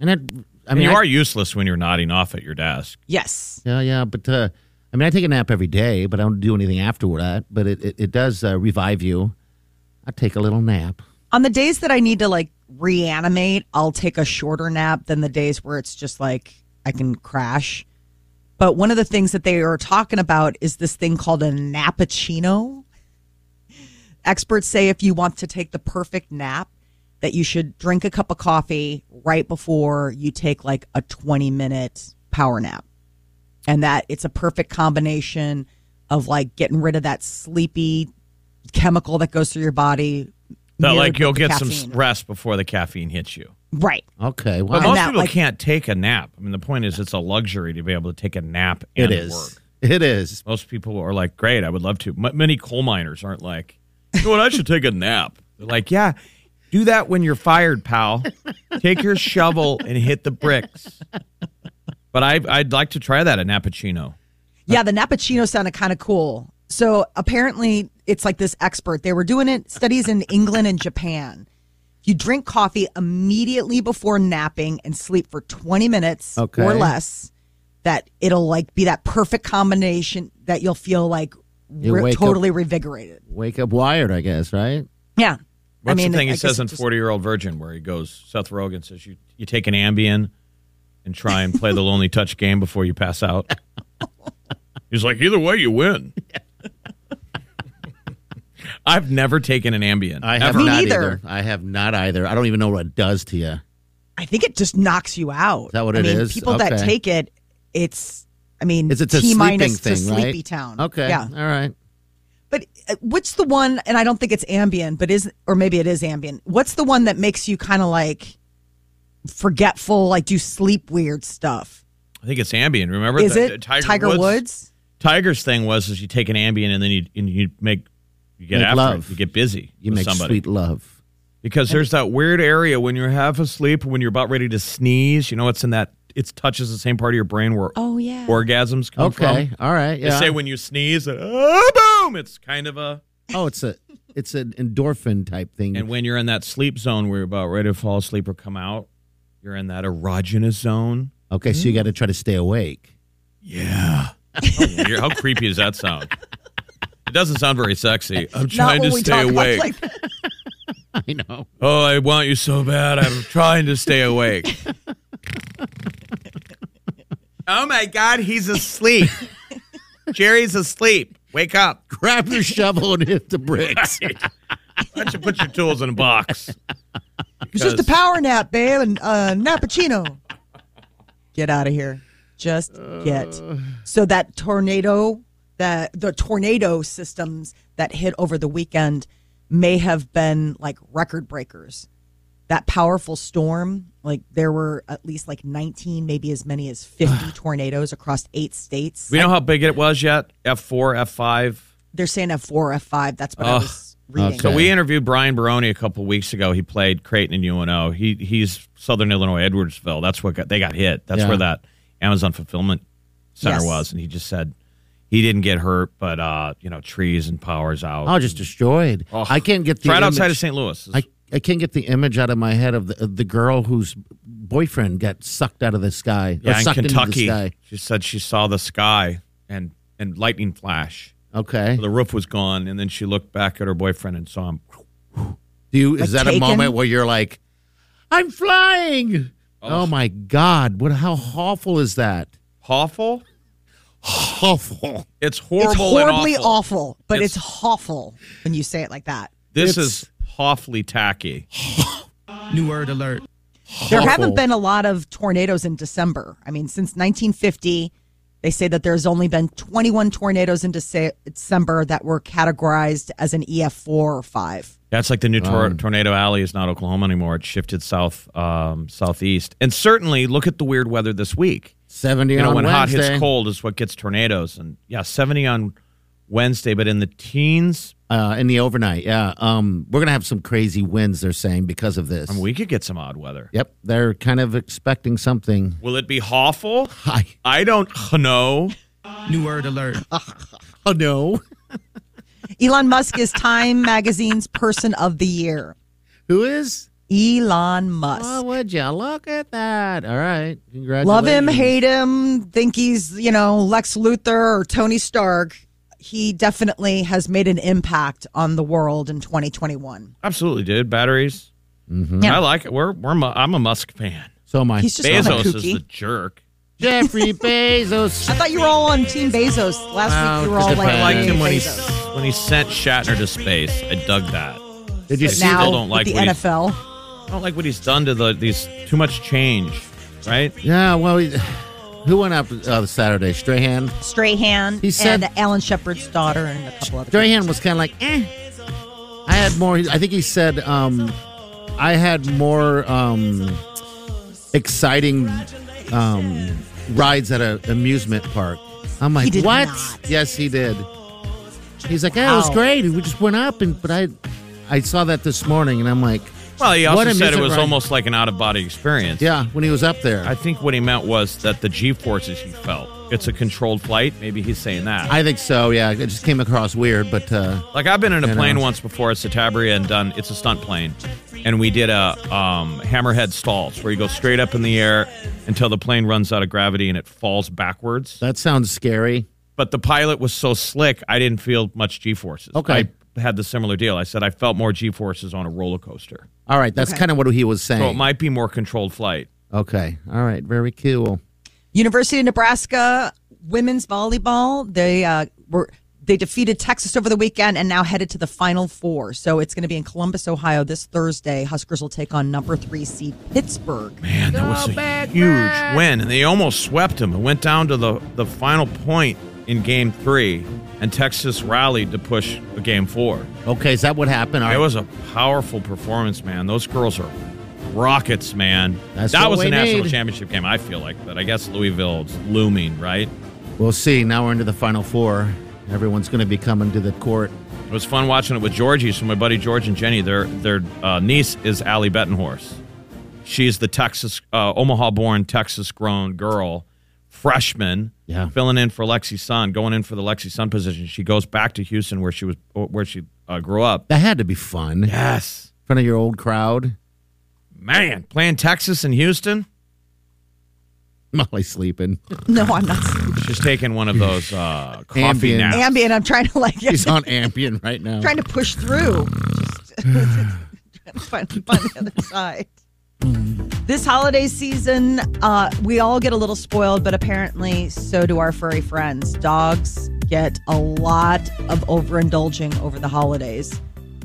And it, I I mean, mean, you I- are useless when you're nodding off at your desk. Yes. Yeah, yeah, but uh, I mean, I take a nap every day, but I don't do anything after that. But it, it, it does uh, revive you. I take a little nap. On the days that I need to like reanimate, I'll take a shorter nap than the days where it's just like I can crash. But one of the things that they are talking about is this thing called a nappuccino. Experts say if you want to take the perfect nap, that you should drink a cup of coffee right before you take like a 20 minute power nap. And that it's a perfect combination of like getting rid of that sleepy chemical that goes through your body. That like you'll with the get some rest before the caffeine hits you. Right. Okay, But well, most that, people like- can't take a nap. I mean, the point is, it's a luxury to be able to take a nap. it And is. Work. It is. Most people are like, "Great, I would love to." M- many coal miners aren't like, "You know what? I should take a nap." They're like, "Yeah, do that when you're fired, pal. Take your shovel and hit the bricks." But I, I'd like to try that at Nappuccino. Yeah, the Nappuccino sounded kind of cool. So apparently, it's like this expert. They were doing it studies in England and Japan. You drink coffee immediately before napping and sleep for 20 minutes Okay. or less. That it'll like be that perfect combination that you'll feel like You re- wake up- totally revigorated. Wake up wired, I guess, right? Yeah. What's I mean, the thing I he says in 40 Year Old Virgin where he goes, Seth Rogen says, you, you take an Ambien and try and play the Lonely Touch game before you pass out? He's like, either way, you win. I've never taken an Ambien. I have ever. not neither. either. I have not either. I don't even know what it does to you. I think it just knocks you out. Is that what I it mean, is? People that Okay. take it, it's, I mean, It's, it's a T sleeping minus thing, to Sleepy? Town. Okay. Yeah. All right. But uh, what's the one, and I don't think it's Ambien, but is, or maybe it is Ambien. What's the one that makes you kind of like forgetful, like do sleep weird stuff? I think it's Ambien. Remember? Is the- it Tiger, Tiger, Woods? Tiger's thing was is you take an Ambien and then you and you make you get Make after love. it. You get busy. You with make somebody. sweet love. because there's that weird area when you're half asleep when you're about ready to sneeze. You know, it's in that it touches the same part of your brain where Oh, yeah. orgasms come Okay. from. Okay, all right. They say when you sneeze, oh, boom! It's kind of a oh, it's a it's an endorphin type thing. and when you're in that sleep zone where you're about ready to fall asleep or come out, you're in that erogenous zone. okay, so you got to try to stay awake. Yeah. How, weird. How creepy does that sound? It doesn't sound very sexy. I'm trying when to stay awake. like, I know. oh, I want you so bad. I'm trying to stay awake. oh my God, he's asleep. Jerry's asleep. Wake up. Grab your shovel and hit the bricks. Why don't you put your tools in a box? It's just a power nap, babe, and uh, nappuccino. Get out of here. Just get. So that tornado, that the tornado systems that hit over the weekend may have been like record breakers. That powerful storm, like there were at least like 19, maybe as many as 50 tornadoes across eight states. We know how big it was yet? F4, F5? They're saying F4, F5. That's what I was reading. So we interviewed Brian Baroni a couple weeks ago. He played Creighton and UNO. He he's Southern Illinois Edwardsville. That's what got, they got hit. That's Yeah. where that Amazon fulfillment center Yes. was. And he just said he didn't get hurt, but uh, you know, trees and powers out. Oh, just destroyed. Oh. I can't get It's the right outside of St. Louis. I, I can't get the image out of my head of the, of the girl whose boyfriend got sucked out of the sky. or yeah, in sucked into the Kentucky. sky. She said she saw the sky and and lightning flash. Okay. The roof was gone, and then she looked back at her boyfriend and saw him. Do you? Is Like that a moment where you're like, I'm flying? Oh. oh, my God! What? How awful is that? Awful. Awful. It's it's horrible. and horribly awful. awful, but It's- it's, awful when you say it like that. This It's- is awfully tacky. New word alert. There Awful. haven't been a lot of tornadoes in December. I mean, since 1950, they say that there's only been 21 tornadoes in December that were categorized as an EF4 or 5. That's like the new tor- Um, tornado alley is not Oklahoma anymore. It shifted south, um, southeast, and certainly look at the weird weather this week. Seventy You know, on when hot hits cold is what gets tornadoes, and yeah, seventy on Wednesday, but in the teens, uh, in the overnight. Yeah. Um, we're gonna have some crazy winds. They're saying because of this. I mean, we could get some odd weather. yep. They're kind of expecting something. Will it be awful? I. I don't know. New word alert. Oh no. Elon Musk is Time Magazine's Person of the Year. Who is? Elon Musk. Oh, would you look at that? All right. Congratulations. Love him, hate him, think he's, you know, Lex Luthor or Tony Stark. He definitely has made an impact on the world in 2021. Absolutely, dude. Batteries. Mm-hmm. I like it. We're we're I'm a Musk fan. So am I. He's just kind of Bezos is kooky. the jerk. Jeffrey Bezos. I thought you were all on Team Bezos. Last Wow, week you were all like, I liked Team him when he when he sent Shatner to space. I dug that. Did you But see? now People don't like the NFL. I don't like what he's done to the these too much change, right? Yeah. Well, he, who went up uh, Saturday? Strahan. Strahan He said- and Alan Shepard's daughter and a couple other Strahan was kind of like, eh. I had more. I think he said, um, I had more um, exciting um, rides at an amusement park. I'm like, what? not. Yes, he did. He's like, yeah, it was great. We just went up, and but I, I saw that this morning, and I'm like, Well, he What also said it was almost like an out of body experience. yeah, when he was up there. I think what he meant was that the G forces he felt. It's a controlled flight. Maybe he's saying that. I think so. Yeah, it just came across weird, but uh, like I've been in a plane know. once before at Satabria and done. It's a stunt plane, and we did a um, hammerhead stalls where you go straight up in the air until the plane runs out of gravity and it falls backwards. that sounds scary. but the pilot was so slick, I didn't feel much G forces. Okay. I had the similar deal. I said I felt more G forces on a roller coaster. All right, that's kind of what he was saying. So it might be more controlled flight. okay, all right, very cool. University of Nebraska women's volleyball. They uh, were they defeated Texas over the weekend and now headed to the Final Four. So it's going to be in Columbus, Ohio this Thursday. Huskers will take on number three seed Pittsburgh. Man, that was a huge win, and they almost swept them. It went down to the the final point in Game Three, and Texas rallied to push a Game Four. Okay, is that what happened? All It right. was a powerful performance, man. Those girls are rockets, man. That's that was a national need. championship game. I feel like, but I guess Louisville's looming, right? We'll see. Now we're into the final four. Everyone's going to be coming to the court. It was fun watching it with Georgie. So my buddy George and Jenny, their their uh, niece is Ally Batenhorst. She's the Texas, uh, Omaha-born, Texas-grown girl, freshman, Yeah. filling in for Lexi Sun, going in for the Lexi Sun position. She goes back to Houston where she was, where she uh, grew up. That had to be fun. Yes, In Yes, front of your old crowd. man, playing Texas and Houston. Molly's sleeping. No, I'm not. She's taking one of those uh, coffee Ambien. naps. Ambient. I'm trying to like She's on Ambien right now. trying to push through. Just trying to find, find the other side. This holiday season, uh, we all get a little spoiled, but apparently so do our furry friends. Dogs get a lot of overindulging over the holidays.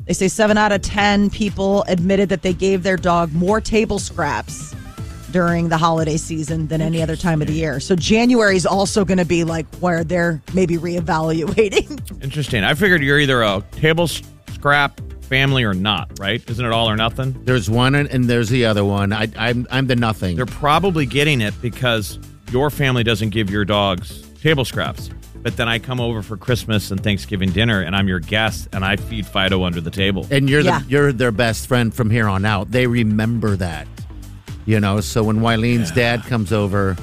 They say seven out of 10 people admitted that they gave their dog more table scraps during the holiday season than any other time of the year. So January is also going to be like where they're maybe reevaluating. Interesting. I figured you're either a table scrap family or not, right? Isn't it all or nothing? There's one and, and there's the other one. I, I'm I'm the nothing. They're probably getting it because your family doesn't give your dogs table scraps. But then I come over for Christmas and Thanksgiving dinner and I'm your guest and I feed Fido under the table. and you're Yeah. the, you're their best friend from here on out. They remember that, you know. So when Wileen's dad comes over,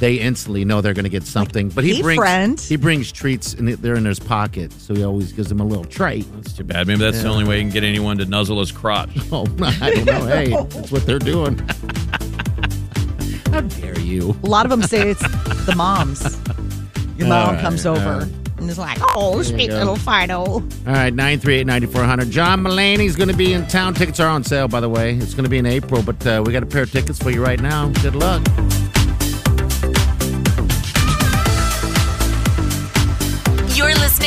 they instantly know they're going to get something. but he "Hey, brings friend." he brings treats and they're in his pocket, so he always gives them a little trait. That's too bad. Maybe that's the only way you can get anyone to nuzzle his crotch. Oh, I don't know. Hey, that's what they're doing. How dare you? A lot of them say it's the moms. Your mom right, comes all over right. and is like, "Oh, sweet go. little Fido." All right, 938-9400. John Mulaney's going to be in town. Tickets are on sale, by the way. It's going to be in April, but uh, we got a pair of tickets for you right now. Good luck.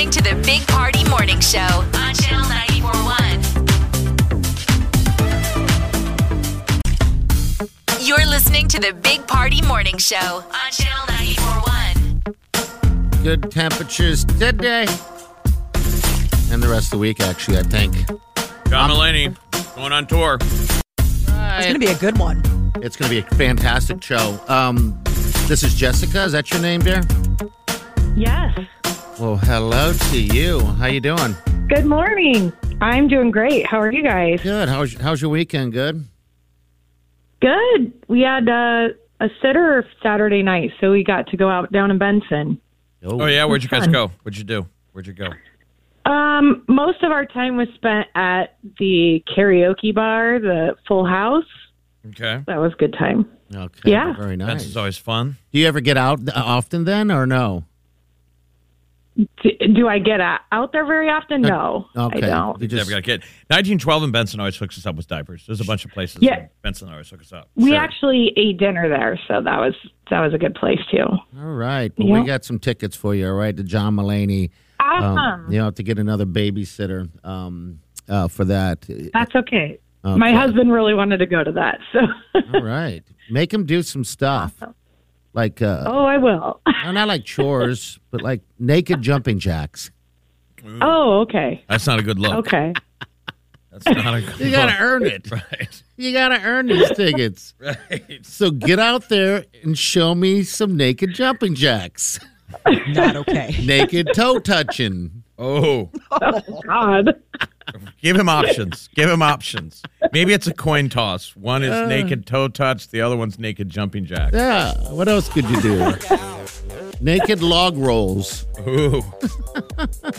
Listening to the Big Party Morning Show on Channel 941. You're listening to the Big Party Morning Show on Channel 941. Good temperatures today. And the rest of the week, actually, I think. John Mulaney going on tour. It's going to be a good one. It's going to be a fantastic show. Um, this is Jessica. Is that your name, dear? Yes. Well, hello to you. How you doing? Good morning. I'm doing great. How are you guys? Good. How's how's your weekend? Good. Good. We had uh, a sitter Saturday night, so we got to go out down in Benson. Oh, yeah. Where'd you guys fun. go? What'd you do? Where'd you go? Um, most of our time was spent at the karaoke bar, the Full House. Okay. That was a good time. Okay. Yeah. Very nice. That's always fun. Do you ever get out often then, or no? D- do I get out there very often? No, Okay. I don't. You just Never got a kid. 1912 in Benson always hooks us up with diapers. There's a bunch of places Yeah. in Benson that always hook us up. We Sure. actually ate dinner there, so that was that was a good place too. all right. Well, Yeah. we got some tickets for you. All right, to John Mulaney. Awesome. Um, you know, to get another babysitter um, uh, for that. That's okay. Okay. My husband really wanted to go to that, so All right. Make him do some stuff. Like, uh, oh, I will. no, not like chores, but like naked jumping jacks. Oh, okay. That's not a good look. Okay. That's not a good You got to look. earn it. Right. You got to earn these tickets. Right. So get out there and show me some naked jumping jacks. Not okay. Naked toe touching. Oh, Oh, God. Give him options. Give him options. Maybe it's a coin toss. One is Uh. naked toe touch. The other one's naked jumping jack. Yeah. What else could you do? Naked log rolls. Ooh.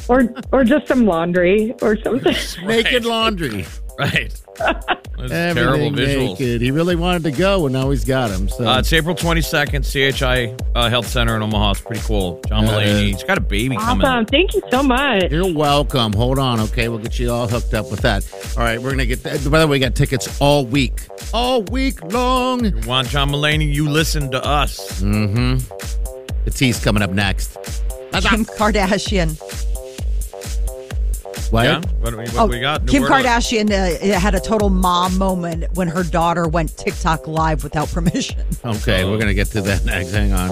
Or or just some laundry or something. Naked laundry. Right. That's Everything terrible visuals. naked. He really wanted to go, and now he's got him. So Uh, it's April 22nd, CHI uh, Health Center in Omaha. It's pretty cool. John Yeah, Mulaney. is. He's got a baby coming. Awesome. Thank you so much. You're welcome. Hold on, okay? We'll get you all hooked up with that. All right, we're gonna get. By the way, we got tickets all week, all week long. You want John Mulaney? You listen to us. Mm-hmm. The tea's coming up next. Kim Kardashian. What? Yeah? What, we- what Oh, we got? New Kim Kardashian uh, had a total mom moment when her daughter went TikTok live without permission. Okay, we're gonna get to that next. Hang on.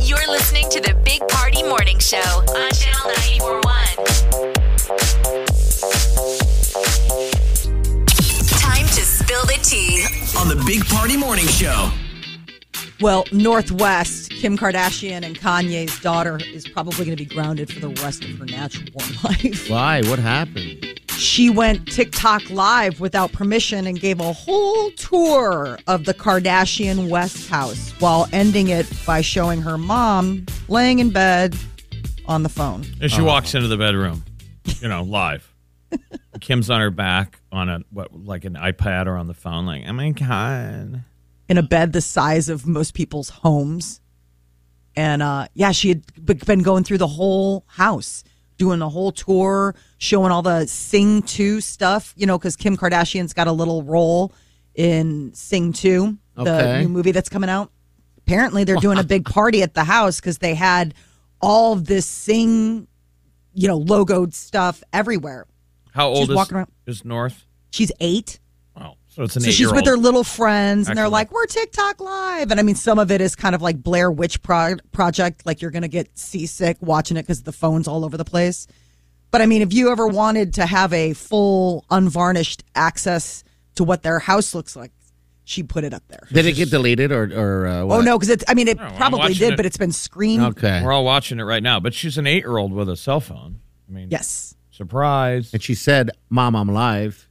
You're listening to the Big Party Morning Show on Channel 941. Time to spill the tea. On the Big Party Morning Show. Well, North West, Kim Kardashian and Kanye's daughter is probably going to be grounded for the rest of her natural born life. Why? What happened? She went TikTok live without permission and gave a whole tour of the Kardashian West house while ending it by showing her mom laying in bed on the phone. And she oh. walks into the bedroom, you know, live. Kim's on her back on a what, like an iPad or on the phone, like, "Oh my god." In a bed the size of most people's homes. And uh, yeah, she had been going through the whole house, doing the whole tour, showing all the Sing 2 stuff, you know, because Kim Kardashian's got a little role in Sing 2, the new movie that's coming out. Apparently, they're doing a big party at the house because they had all of this Sing, you know, logoed stuff everywhere. How She's old is, she walking around- is North? She's eight. Oh, so it's an So she's with her little friends, and they're like, "We're TikTok live," and I mean, some of it is kind of like Blair Witch pro- Project, like you're gonna get seasick watching it because the phone's all over the place. But I mean, if you ever wanted to have a full, unvarnished access to what their house looks like, she put it up there. Did it get deleted or or? Uh, Oh no, because it's. I mean, it No, I'm probably watching did, it. but it's been screened. Okay. We're all watching it right now, but she's an eight-year-old with a cell phone. I mean, Yes. surprise. And she said, "Mom, I'm live."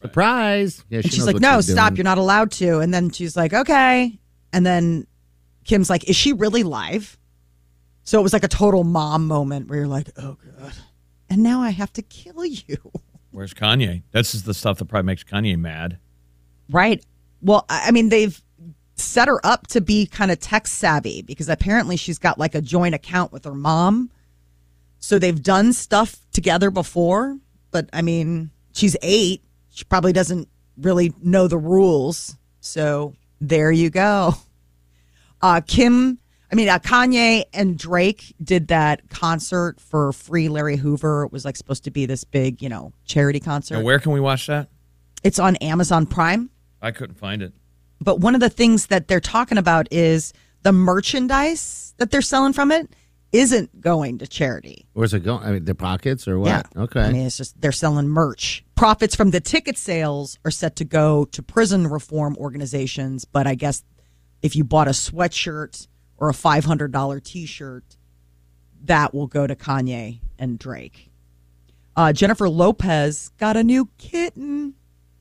Surprise! Yeah, she And she's like, no, she's stop. doing. You're not allowed to. And then she's like, okay. And then Kim's like, is she really live? So it was like a total mom moment where you're like, oh, God. And now I have to kill you. Where's Kanye? This is the stuff that probably makes Kanye mad. Right. Well, I I mean, they've set her up to be kind of tech savvy because apparently she's got like a joint account with her mom. So they've done stuff together before. But I mean, she's eight. She probably doesn't really know the rules. So there you go. Uh, Kim, I mean, uh, Kanye and Drake did that concert for Free Larry Hoover. It was like supposed to be this big, you know, charity concert. Now, where can we watch that? It's on Amazon Prime. I couldn't find it. But one of the things that they're talking about is the merchandise that they're selling from it isn't going to charity. Where's it going? I mean, their pockets or what? Yeah. Okay. I mean, it's just they're selling merch. Profits from the ticket sales are set to go to prison reform organizations. But I guess if you bought a sweatshirt or a $500 t shirt, that will go to Kanye and Drake. Uh, Jennifer Lopez got a new kitten.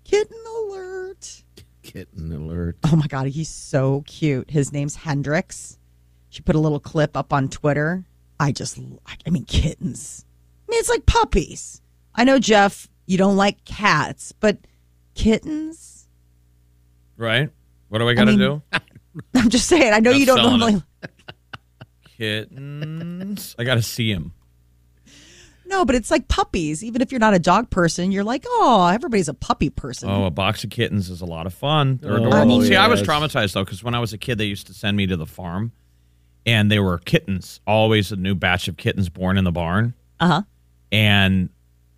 Kitten alert. Kitten alert. Oh my God, he's so cute. His name's Hendrix. She put a little clip up on Twitter. I just, I mean, kittens. I mean, it's like puppies. I know, Jeff, you don't like cats, but kittens? Right? What do I got to mean, do? I'm just saying, I know Not you don't selling normally. Kittens. I got to see him. No, but it's like puppies. Even if you're not a dog person, you're like, oh, everybody's a puppy person. Oh, a box of kittens is a lot of fun. They're Oh, adorable. See, I was traumatized though because when I was a kid, they used to send me to the farm, and they were kittens. Always a new batch of kittens born in the barn, Uh huh. and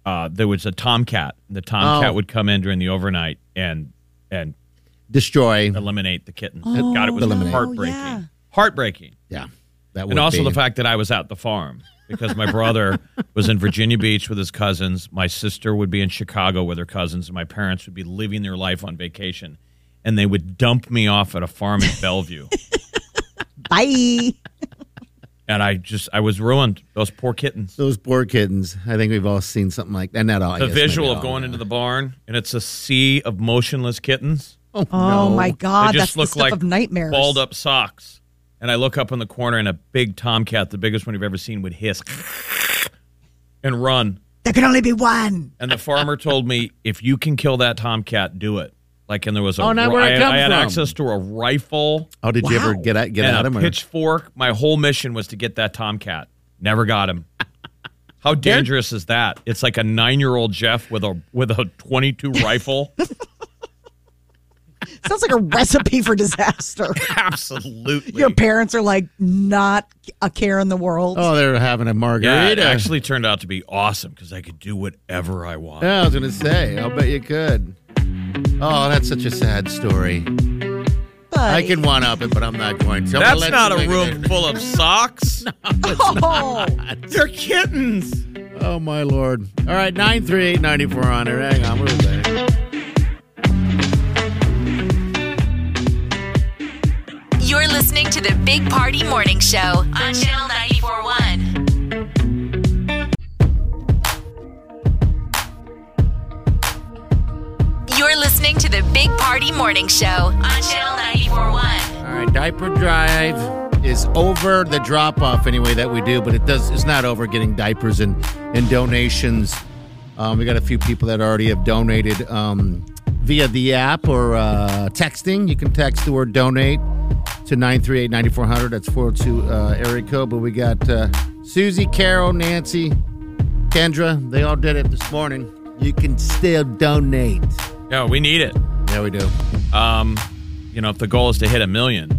uh, there was a tomcat. The tomcat Oh. would come in during the overnight and and Destroy. eliminate the kittens. Oh, God, it was Eliminate. heartbreaking. yeah. Heartbreaking. Yeah. That would and also be. the fact that I was at the farm because my brother was in Virginia Beach with his cousins. My sister would be in Chicago with her cousins, and my parents would be living their life on vacation. And they would dump me off at a farm in Bellevue. Bye. and I just, I was ruined. Those poor kittens. Those poor kittens. I think we've all seen something like that. Not all. I The guess visual of all, going yeah. into the barn, and it's a sea of motionless kittens. Oh, Oh no. my God, they that's just the look stuff like of nightmares. balled up socks. And I look up in the corner, and a big tomcat, the biggest one you've ever seen, would hiss. and run. There can only be one. And the farmer told me, if you can kill that tomcat, do it. Like, and there was a. Oh, now ri- where'd it I, come I had from? access to a rifle. Oh, did you ever get at get and at a him? or- pitchfork. My whole mission was to get that tomcat. Never got him. How dangerous is that? It's like a nine-year-old Jeff with a with a twenty-two rifle. Sounds like a recipe for disaster. Absolutely. Your parents are like not a care in the world. Oh, they're having a Yeah, it margarita. actually turned out to be awesome because I could do whatever I want. Yeah, I was gonna say. I'll bet you could. Oh, that's such a sad story. I can one up it, but I'm not going to. I'm gonna That's let not you a make room it. full of socks. Oh, They're kittens. Oh my lord! All right, nine three eight ninety four hundred. Hang on, we'll be back. You're listening to the Big Party Morning Show on Channel to the Big Party Morning Show on Channel 941. All right, diaper drive is over. The drop off anyway that we do, but it does. It's not over getting diapers and and donations. Um, we got a few people that already have donated um, via the app or uh, texting. You can text the word donate to 938 9400. That's 402 uh, area code. But we got uh, Susie, Carol, Nancy, Kendra. They all did it this morning. You can still donate. Yeah, we need it. Yeah, we do. Um, you know, if the goal is to hit a million,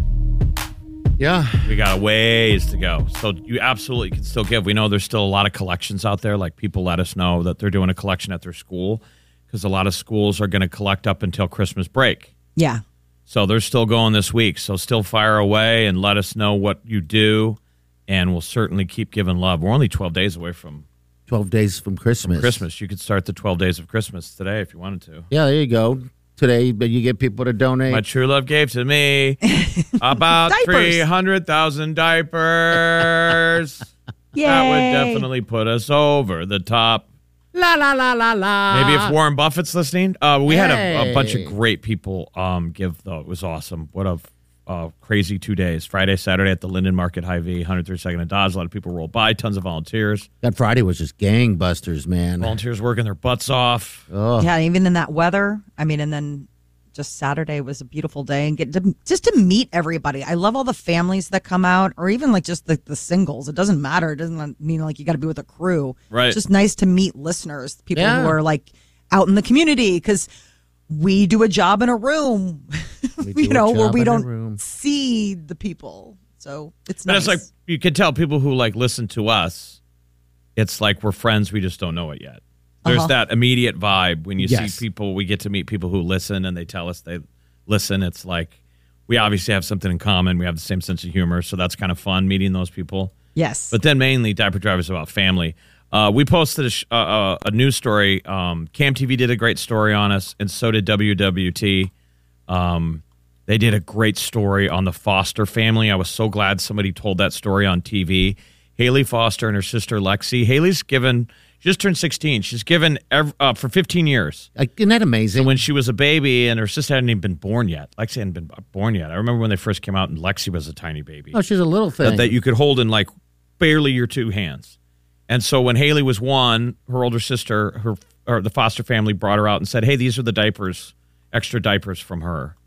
Yeah. we got a ways to go. So you absolutely can still give. We know there's still a lot of collections out there. Like people let us know that they're doing a collection at their school because a lot of schools are going to collect up until Christmas break. yeah. So they're still going this week. So still fire away and let us know what you do, and we'll certainly keep giving love. We're only 12 days away from 12 days from Christmas. Christmas. You could start the 12 days of Christmas today if you wanted to. Yeah, there you go. Today, but you get people to donate. My true love gave to me about Diapers. 300,000 diapers. That would definitely put us over the top. La la la la la. Maybe if Warren Buffett's listening. Uh, we had a, a bunch of great people um, give, though. It was awesome. What a uh, crazy two days. Friday, Saturday at the Linden Market Hy-Vee, 132nd and Dodge. A lot of people rolled by, tons of volunteers. that Friday was just gangbusters, man. Volunteers working their butts off. Oh, Yeah, even in that weather. I mean, and then just Saturday was a beautiful day and get to, just to meet everybody. I love all the families that come out, or even like just the, the singles. It doesn't matter. It doesn't mean like you got to be with a crew. Right. It's just nice to meet listeners, people Yeah. who are like out in the community because we do a job in a room, We you know, where we don't see the people. So it's But nice. it's like you can tell people who like listen to us, it's like we're friends, we just don't know it yet. There's Uh-huh. that immediate vibe when you Yes. see people, we get to meet people who listen and they tell us they listen. It's like we obviously have something in common. We have the same sense of humor. So that's kind of fun meeting those people. yes. But then mainly Diaper Drive is about family. Uh, we posted a, sh- uh, uh, a news story. Um, KMTV did a great story on us, and so did WOWT. Um, they did a great story on the Foster family. I was so glad somebody told that story on TV. Haley Foster and her sister Lexi. Haley's given, she just turned 16. She's given ev- uh, for 15 years. Like, isn't that amazing? So when she was a baby and her sister hadn't even been born yet, Lexi hadn't been born yet. I remember when they first came out and Lexi was a tiny baby oh, she's a little thing. that, that you could hold in like barely your two hands. And so when Haley was one, her older sister, her or the foster family brought her out and said, "Hey, these are the diapers, extra diapers from her."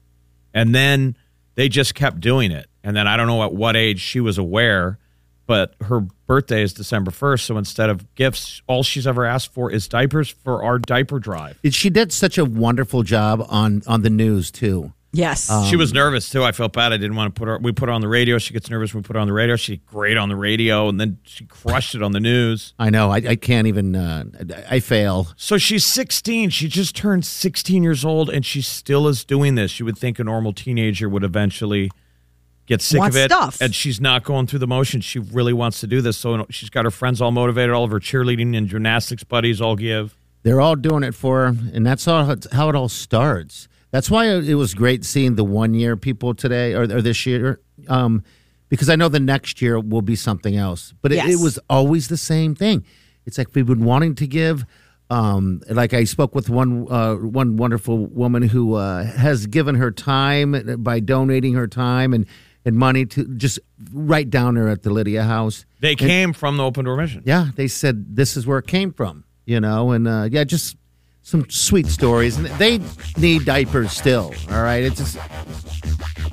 And then they just kept doing it. And then I don't know at what age she was aware, but her birthday is December 1st, so instead of gifts, all she's ever asked for is diapers for our diaper drive. she did such a wonderful job on on the news too. Yes. she was nervous too. I felt bad. I didn't want to put her. We put her on the radio. She gets nervous when we put her on the radio. She did great on the radio, and then she crushed it on the news. I know. I, I can't even. Uh, I I fail. So she's 16. She just turned 16 years old, and she still is doing this. You would think a normal teenager would eventually get sick Want of it, stuff. and she's not going through the motions. She really wants to do this. So she's got her friends all motivated. All of her cheerleading and gymnastics buddies all give. They're all doing it for her, and that's all how it all starts. That's why it was great seeing the one year people today or, or this year, um, because I know the next year will be something else. But it, it was always the same thing. It's like we've been wanting to give. Um, like I spoke with one uh, one wonderful woman who uh, has given her time by donating her time and and money to just right down there at the Lydia House. They And- came from the open door mission. yeah, they said this is where it came from, you know, and uh, yeah, just some sweet stories. And they need diapers still. All right, it's just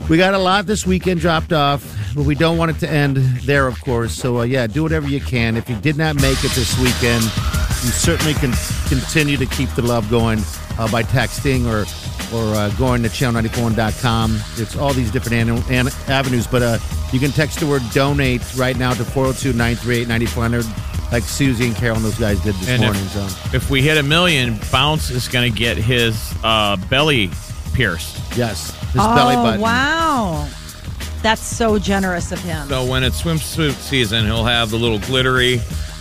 we got a lot this weekend dropped off, but we don't want it to end there, of course. So uh, yeah, do whatever you can. If you did not make it this weekend, you certainly can continue to keep the love going uh, by texting or or uh, going to channel94.com. It's all these different an- an- avenues, but uh, you can text the word donate right now to 402 938 9400 like Susie and Carol and those guys did this And morning. if, so, if we hit a million, Bounce is going to get his uh, belly pierced. yes, his oh, belly button. wow. That's so generous of him. So when it's swimsuit season, he'll have the little glittery.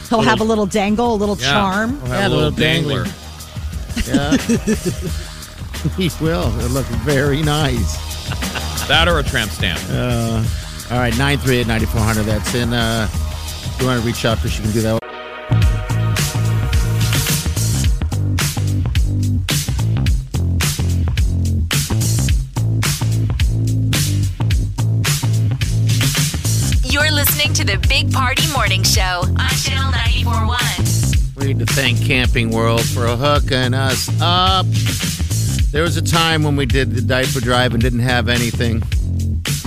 He'll have a little dangle, a little Yeah, charm. He'll have Yeah, a the little, little dangler. dangler. Yeah. he will. It'll look very nice. That or a tramp stamp. Uh, all right, 938 9400. That's in. Uh, if you want to reach out to us, you can do that. You're listening to the Big Party Morning Show on Channel 941. We need to thank Camping World for hooking us up. There was a time when we did the diaper drive and didn't have anything,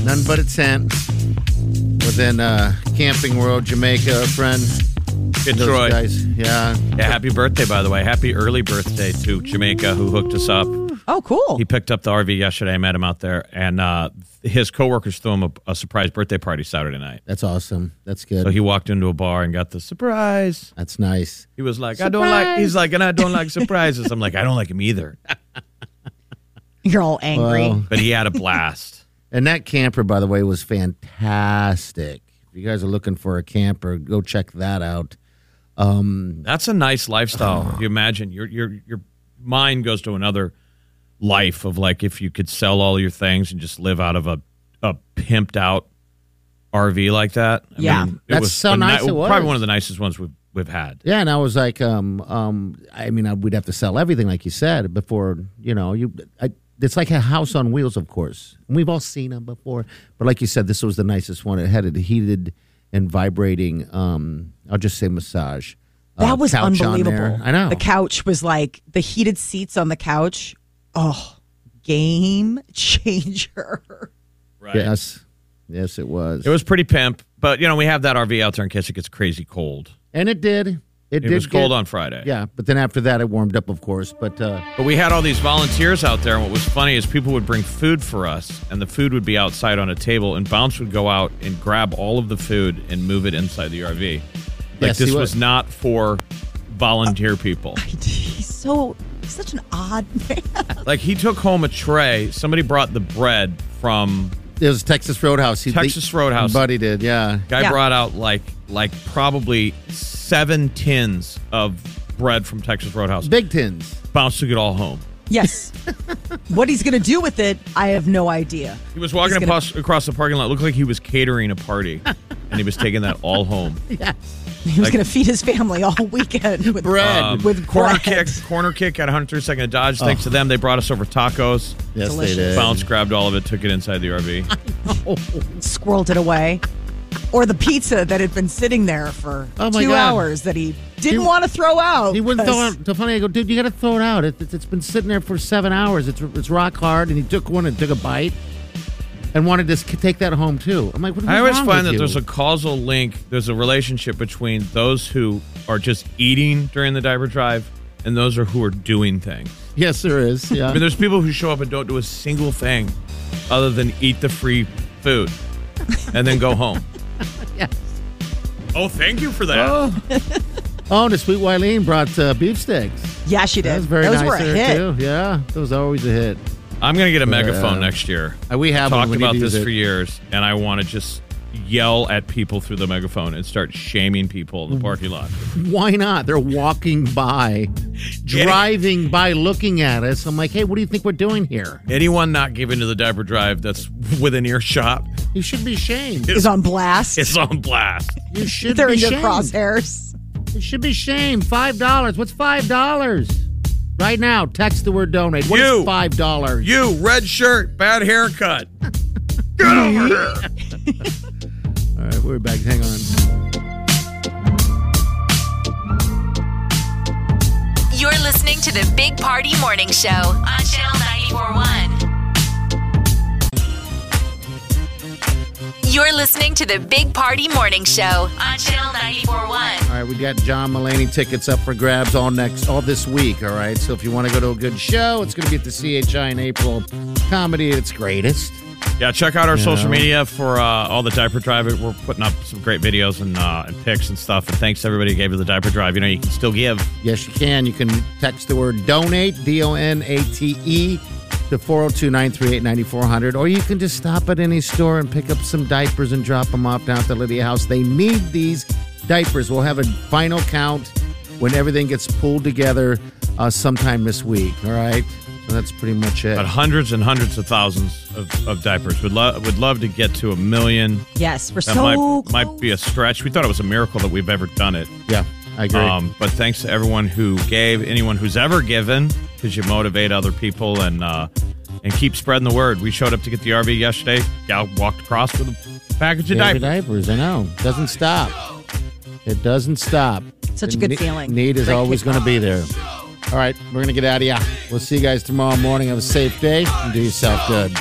none but a tent. Within uh, Camping World, Jamaica, a friend. those Detroit. guys, yeah. Yeah, happy birthday, by the way. Happy early birthday to Jamaica, who hooked us up. Oh, cool. He picked up the RV yesterday. I met him out there, and uh, his coworkers threw him a, a surprise birthday party Saturday night. That's awesome. That's good. So he walked into a bar and got the surprise. That's nice. He was like, "I don't like." He's like, "And I don't like surprises." I'm like, "I don't like him either." You're all angry. Well, But he had a blast. And that camper, by the way, was fantastic. If you guys are looking for a camper, go check that out. Um, That's a nice lifestyle. You imagine your your your mind goes to another life of like if you could sell all your things and just live out of a a pimped out RV like that. I Yeah. mean, That's so a ni- nice it was. Probably one of the nicest ones we've we've had. Yeah, and I was like, um, um, I mean, I, we'd have to sell everything, like you said, before you know you. I, it's like a house on wheels, of course. And we've all seen them before, but like you said, this was the nicest one. It had a heated and vibrating. Um, I'll just say massage. uh, That was unbelievable. I know. The couch was like the heated seats on the couch. Oh, game changer. Right. Yes, yes, it was. It was pretty pimp, but you know we have that RV out there in case it gets crazy cold. and it did. It, It did was cold get- on Friday. Yeah, but then after that, it warmed up, of course. But uh, But we had all these volunteers out there, and what was funny is people would bring food for us, and the food would be outside on a table, and Bounce would go out and grab all of the food and move it inside the RV. Like Yes, he this would. was not for volunteer people. He's so he's such an odd man. Like he took home a tray. Somebody brought the bread from it was Texas Roadhouse. He, Texas Roadhouse. Buddy did, yeah. guy Yeah. brought out like like probably seven tins of bread from Texas Roadhouse. Big tins. Bounce took it all home. Yes. what he's going to do with it, I have no idea. He was walking He's gonna- across, across the parking lot. Looked like he was catering a party, and he was taking that all home. Yes. He was Like- going to feed his family all weekend with Bread. Um, with corner bread. kick, corner kick at 132nd Dodge. Thanks to them, they brought us over tacos. Yes, Delicious. they did. Bounce grabbed all of it, took it inside the RV. squirreled it away. Or the pizza that had been sitting there for Oh, my two God. hours that he didn't He- want to throw out. He wouldn't throw it. So funny. I go, dude, you got to throw it out. It, it's it's been sitting there for seven hours. It's it's rock hard. And he took one and took a bite, and wanted to take that home too. I'm like, what, I always wrong find with that you? there's a causal link, there's a relationship between those who are just eating during the diaper drive and those are who are doing things. yes, there is. Yeah. I mean, there's people who show up and don't do a single thing other than eat the free food and then go home. Yes. Oh, thank you for that. oh, oh, and the sweet Wileen brought uh, beef sticks. Yeah, she did. That was very Those nice were a hit. too. Yeah, that was always a hit. I'm going to get a megaphone Yeah. next year. Uh, we have one. talked We about this for years, and I want to just yell at people through the megaphone and start shaming people in the parking lot. Why not? They're walking by, driving by, looking at us. I'm like, hey, what do you think we're doing here? Anyone not giving to the diaper drive that's within earshot You should be shamed. Is on blast. is on blast. You should be. They're be in your shamed. crosshairs. You should be shamed. Five dollars. What's five dollars? Right now, text the word donate. What is You. five dollars? You, red shirt, bad haircut. Get over here. All right, we're back. Hang on. You're listening to the Big Party Morning Show on Channel 941. You're listening to the Big Party Morning Show on Channel 941. All right, we got John Mulaney tickets up for grabs all next, all this week. All right, so if you want to go to a good show, it's going to be at the CHI in April. Comedy at its greatest. Yeah, check out our You social know? media for uh, all the diaper drive. We're putting up some great videos and uh, and pics and stuff. And thanks to everybody who gave you the diaper drive. You know, you can still give. Yes, you can. You can text the word donate, D O N A T E, to 402 938 9400. Or you can just stop at any store and pick up some diapers and drop them off down at the Lydia House. They need these diapers. We'll have a final count when everything gets pulled together uh, sometime this week. All right. So that's pretty much it. But hundreds and hundreds of thousands of, of diapers. Would love would love to get to a million. Yes, we're That so might, close. might be a stretch. We thought it was a miracle that we've ever done it. Yeah, I agree. Um, but thanks to everyone who gave, anyone who's ever given, because you motivate other people and uh, and keep spreading the word. We showed up to get the RV yesterday. Gal walked across with a package of diapers. diapers. I know. Doesn't stop. It doesn't stop. Such a good ne- feeling. Need is Great always going to be there. All right, we're going to get out of here. We'll see you guys tomorrow morning. Have a safe day and do yourself good.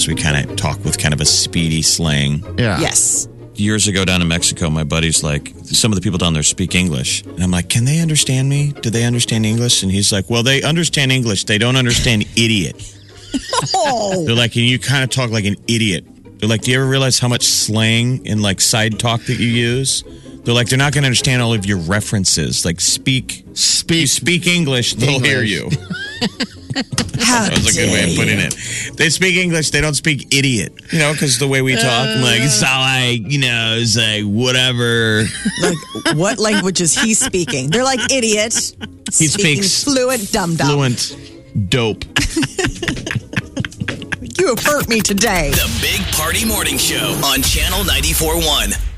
Americans, we kind of talk with kind of a speedy slang. Yeah. Yes. Years ago down in Mexico, my buddy's like, some of the people down there speak English. And I'm like, can they understand me? Do they understand English? And he's like, well, they understand English. They don't understand idiot. Oh. They're like, and you kind of talk like an idiot. They're like, do you ever realize how much slang and like side talk that you use? They're like, they're not going to understand all of your references. Like, speak, speak, speak English. They'll hear you. that was a good way of putting it. They speak English. They don't speak idiot. You know, because the way we talk, I'm like, it's all like, you know, it's like whatever. Like, what language is he speaking? They're like idiot. He speaking speaks fluent dum dum. Fluent dope. You have hurt me today. The Big Party Morning Show on Channel 94.1.